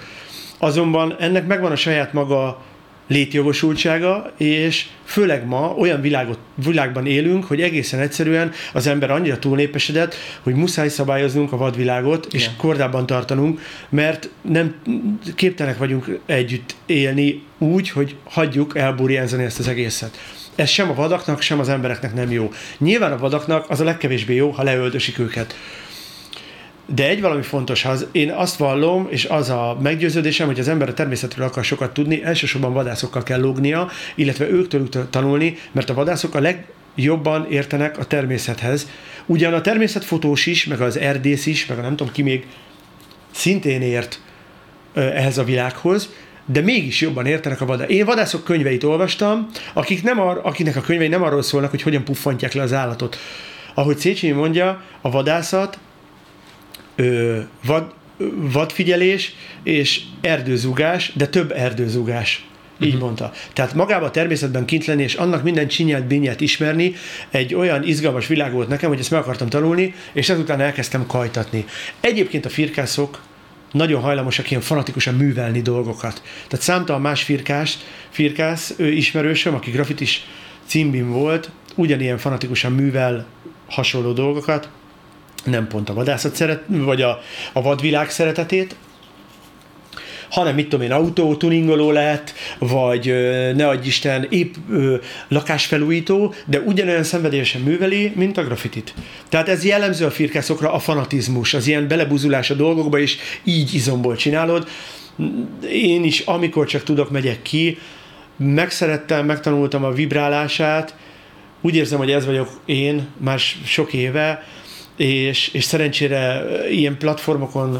Azonban ennek megvan a saját maga létjogosultsága, és főleg ma olyan világot, világban élünk, hogy egészen egyszerűen az ember annyira túlnépesedett, hogy muszáj szabályoznunk a vadvilágot, és
Igen.
kordában tartanunk, mert nem képtelenek vagyunk együtt élni úgy, hogy hagyjuk elburjánzani ezt az egészet. ez sem a vadaknak, sem az embereknek nem jó. Nyilván a vadaknak az a legkevésbé jó, ha leöldösik őket. De egy valami fontos, az, én azt vallom, és az a meggyőződésem, hogy az ember a természetről akar sokat tudni, elsősorban vadászokkal kell lógnia, illetve őktől tanulni, mert a vadászok a legjobban értenek a természethez. Ugyan a természetfotós is, meg az erdész is, meg a nem tudom ki még szintén ért ehhez a világhoz, de mégis jobban értenek a vadászok. Én vadászok könyveit olvastam, akik nem ar, akinek a könyvei nem arról szólnak, hogy hogyan puffantják le az állatot. Ahogy Széchenyi mondja, a vadászat ö, vad, vadfigyelés és erdőzugás, de több erdőzugás. Így uh-huh. mondta. Tehát magában a természetben kint lenni, és annak minden csinyát, binyát ismerni, egy olyan izgalmas világ volt nekem, hogy ezt meg akartam tanulni, és ezután elkezdtem kajtatni. Egyébként a firkászok nagyon hajlamosak ilyen fanatikusan művelni dolgokat. Tehát számtalan más firkás, firkász ő ismerősöm, aki grafitis címbim volt, ugyanilyen fanatikusan művel hasonló dolgokat, nem pont a vadászat szeret, vagy a, a vadvilág szeretetét, hanem mit tudom én, autótuningoló lett, vagy ne adj Isten, épp ö, lakásfelújító, de ugyanolyan szenvedélyesen műveli, mint a grafitit. Tehát ez jellemző a firkászokra a fanatizmus, az ilyen belebuzulás a dolgokba, és így izomból csinálod. Én is, amikor csak tudok, megyek ki, megszerettem, megtanultam a vibrálását, úgy érzem, hogy ez vagyok én már sok éve, és, és szerencsére ilyen platformokon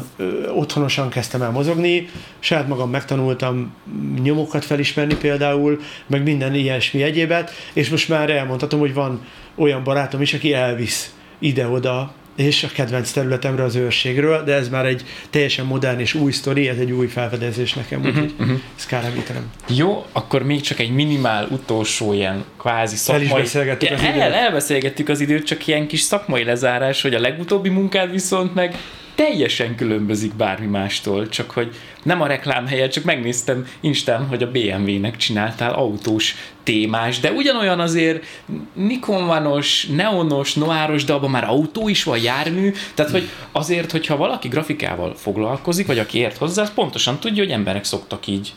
otthonosan kezdtem el mozogni, saját magam megtanultam nyomokat felismerni például, meg minden ilyesmi egyébet, és most már elmondhatom, hogy van olyan barátom is, aki elvisz ide-oda és a kedvenc területemre az őrségről, de ez már egy teljesen modern és új sztori, ez egy új felfedezés nekem, uh-huh, úgyhogy uh-huh. ezt kár említenem.
Jó, akkor még csak egy minimál utolsó ilyen kvázi szakmai...
El is beszélgettük az
el,
időt.
Elbeszélgettük az időt, csak ilyen kis szakmai lezárás, hogy a legutóbbi munkád viszont meg teljesen különbözik bármi mástól, csak hogy nem a reklám helyett, csak megnéztem Instán, hogy a BMW-nek csináltál autós témás, de ugyanolyan azért Nikon vanos, neonos, noáros, de abban már autó is van, jármű, tehát hogy azért, hogyha valaki grafikával foglalkozik, vagy aki ért hozzá, az pontosan tudja, hogy emberek szoktak így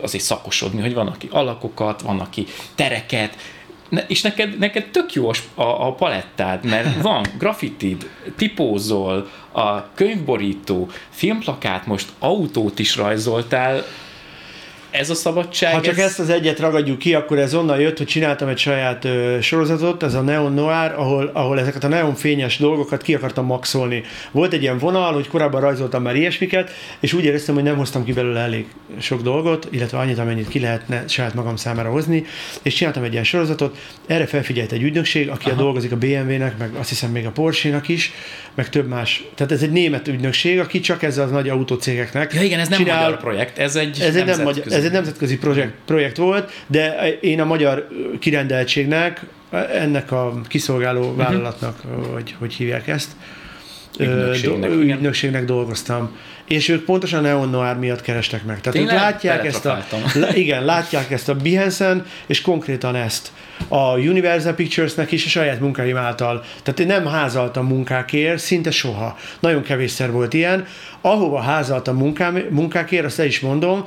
azért szakosodni, hogy van, aki alakokat, van, aki tereket, ne, és neked, neked tök jó a, a palettád, mert van grafitid, tipózol, a könyvborító, filmplakát, most autót is rajzoltál, ez a szabadság.
Ha csak
ez...
ezt az egyet ragadjuk ki, akkor ez onnan jött, hogy csináltam egy saját ö, sorozatot, ez a Neon Noir, ahol, ahol ezeket a neon fényes dolgokat ki akartam maxolni. Volt egy ilyen vonal, hogy korábban rajzoltam már ilyesmiket, és úgy éreztem, hogy nem hoztam ki belőle elég sok dolgot, illetve annyit, amennyit ki lehetne saját magam számára hozni, és csináltam egy ilyen sorozatot. Erre felfigyelt egy ügynökség, aki a dolgozik a BMW-nek, meg azt hiszem még a Porsche-nak is, meg több más. Tehát ez egy német ügynökség, aki csak ezzel az nagy autócégeknek.
Ja igen, ez nem csinál... magyar projekt, ez egy
ez egy nem magyar, ez egy nemzetközi projekt, projekt volt, de én a magyar kirendeltségnek, ennek a kiszolgáló uh-huh. vállalatnak, vagy hogy hívják ezt,
ügynökségnek,
do, ügynökségnek dolgoztam. És ők pontosan a Neon Noir miatt kerestek meg. Tehát ők látják ezt a, igen, látják ezt a Behance-en, és konkrétan ezt. A Universal Pictures-nek is a saját munkáim által. Tehát én nem házaltam munkákért, szinte soha. Nagyon kevésszer volt ilyen. Ahova házaltam munkám, munkákért, azt el is mondom,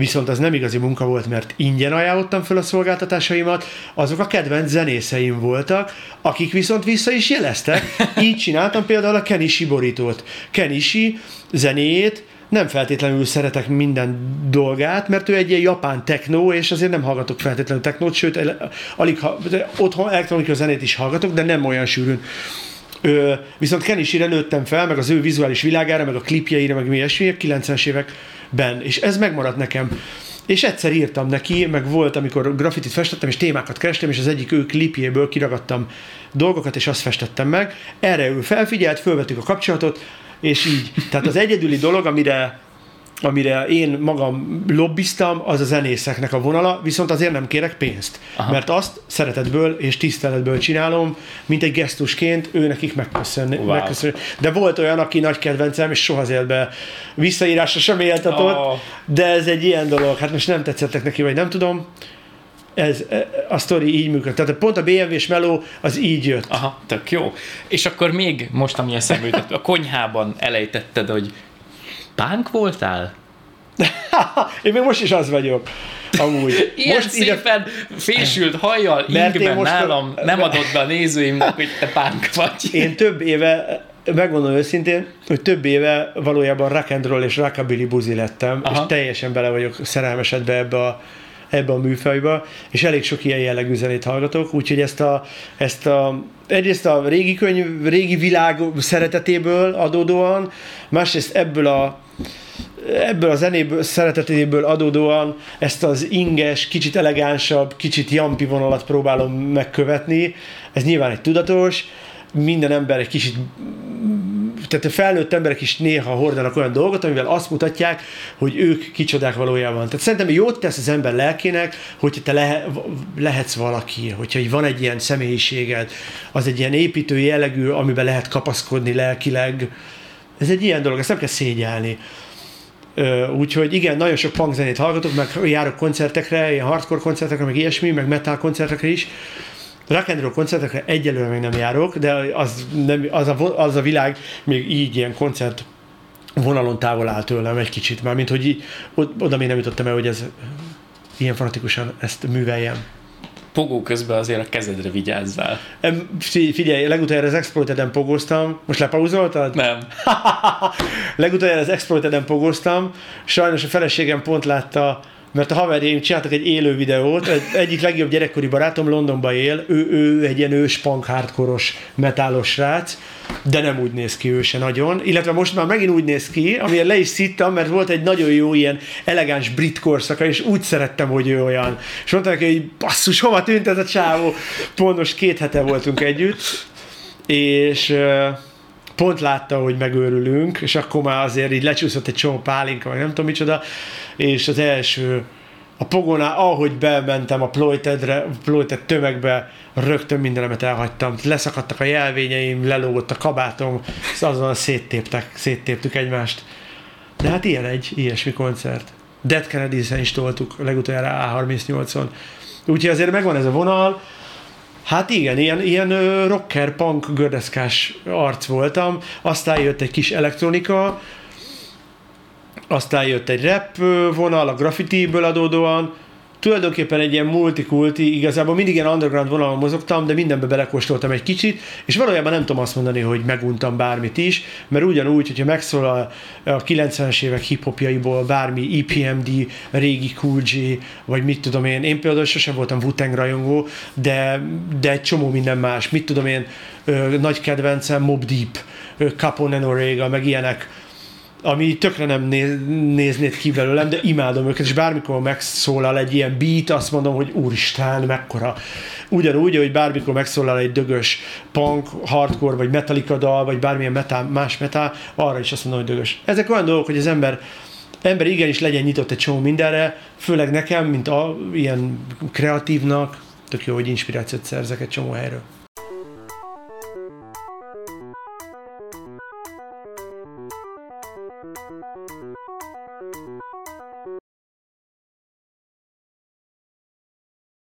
viszont az nem igazi munka volt, mert ingyen ajánlottam fel a szolgáltatásaimat, azok a kedvenc zenészeim voltak, akik viszont vissza is jeleztek. (laughs) Így csináltam például a Kenishi borítót. Kenishi zenéjét nem feltétlenül szeretek minden dolgát, mert ő egy ilyen japán technó, és azért nem hallgatok feltétlenül technót, sőt, alig ha, otthon elektronikus zenét is hallgatok, de nem olyan sűrűn. Ö, viszont Kenishire nőttem fel, meg az ő vizuális világára, meg a klipjeire, meg mi ilyesmi, 90-es években, és ez megmaradt nekem. És egyszer írtam neki, meg volt, amikor grafitit festettem, és témákat kerestem, és az egyik ő klipjéből kiragadtam dolgokat, és azt festettem meg. Erre ő felfigyelt, fölvettük a kapcsolatot, és így. Tehát az egyedüli dolog, amire amire én magam lobbiztam, az a zenészeknek a vonala, viszont azért nem kérek pénzt. Aha. Mert azt szeretetből és tiszteletből csinálom, mint egy gesztusként ő nekik megköszönni. Wow. megköszönni. De volt olyan, aki nagy kedvencem, és soha az életben visszaírásra sem éltatott, oh. de ez egy ilyen dolog. Hát most nem tetszettek neki, vagy nem tudom ez, a sztori így működik. Tehát pont a BMW-s meló az így jött.
Aha, tök jó. És akkor még most, ami eszembe jutott, a konyhában elejtetted, hogy pánk voltál? (laughs)
Én még most is az vagyok. Amúgy. (laughs)
Ilyen most szépen ide... fésült hajjal, ingben most nálam a... nem adott be a nézőimnek, hogy te pánk vagy. (laughs)
Én több éve megmondom őszintén, hogy több éve valójában rock és rockabilly buzi lettem, Aha. és teljesen bele vagyok szerelmesedve ebbe a, ebbe a műfajba, és elég sok ilyen jellegű zenét hallgatok, úgyhogy ezt a, ezt a egyrészt a régi könyv, régi világ szeretetéből adódóan, másrészt ebből a ebből a zenéből, szeretetéből adódóan ezt az inges, kicsit elegánsabb, kicsit jampi vonalat próbálom megkövetni. Ez nyilván egy tudatos, minden ember egy kicsit tehát a felnőtt emberek is néha hordanak olyan dolgot, amivel azt mutatják, hogy ők kicsodák valójában. Tehát szerintem jót tesz az ember lelkének, hogyha te lehe, lehetsz valaki, hogyha van egy ilyen személyiséged, az egy ilyen építő jellegű, amiben lehet kapaszkodni lelkileg. Ez egy ilyen dolog, ezt nem kell szégyelni. Úgyhogy igen, nagyon sok punk zenét hallgatok, meg járok koncertekre, ilyen hardcore koncertekre, meg ilyesmi, meg metal koncertekre is, rock and roll koncertekre egyelőre még nem járok, de az, nem, az, a, az a világ még így ilyen koncert vonalon távol áll tőlem egy kicsit, már mint hogy így, oda még nem jutottam el, hogy ez ilyen fanatikusan ezt műveljem.
Pogó közben azért a kezedre vigyázzál.
Figyelj, legutóbb az Exploited-en pogóztam. Most lepauzoltad?
Nem. (laughs)
legutóbb az Exploited-en pogóztam. Sajnos a feleségem pont látta mert a haverjaim csináltak egy élő videót, egy, egyik legjobb gyerekkori barátom Londonba él, ő, ő egy ilyen ős punk hardkoros metálos srác, de nem úgy néz ki ő se nagyon, illetve most már megint úgy néz ki, amilyen le is szittam, mert volt egy nagyon jó ilyen elegáns brit korszaka, és úgy szerettem, hogy ő olyan. És mondták, hogy basszus, hova tűnt ez a csávó? Pont most két hete voltunk együtt, és pont látta, hogy megőrülünk, és akkor már azért így lecsúszott egy csomó pálinka, vagy nem tudom micsoda, és az első a pogonál, ahogy bementem a Ploytedre, Ployted tömegbe, rögtön mindenemet elhagytam. Leszakadtak a jelvényeim, lelógott a kabátom, azon széttéptek, széttéptük egymást. De hát ilyen egy ilyesmi koncert. Dead Kennedy-en is toltuk legutoljára A38-on. Úgyhogy azért megvan ez a vonal, Hát igen, ilyen, ilyen rocker, punk, gördeszkás arc voltam, aztán jött egy kis elektronika, aztán jött egy rap vonal, a graffitiből adódóan, tulajdonképpen egy ilyen multikulti, igazából mindig ilyen underground vonalon mozogtam, de mindenbe belekóstoltam egy kicsit, és valójában nem tudom azt mondani, hogy meguntam bármit is, mert ugyanúgy, hogyha megszól a, a 90-es évek hiphopjaiból bármi EPMD, régi Cool G, vagy mit tudom én, én például sosem voltam wu rajongó, de, de egy csomó minden más, mit tudom én, ö, nagy kedvencem Mob Deep, Capone Orega, meg ilyenek, ami tökre nem néz, néznéd ki belőlem, de imádom őket, és bármikor megszólal egy ilyen beat, azt mondom, hogy úristen, mekkora. Ugyanúgy, hogy bármikor megszólal egy dögös punk, hardcore, vagy metallica dal, vagy bármilyen metal, más metal, arra is azt mondom, hogy dögös. Ezek olyan dolgok, hogy az ember ember igenis legyen nyitott egy csomó mindenre, főleg nekem, mint a, ilyen kreatívnak, tök jó, hogy inspirációt szerzek egy csomó helyről.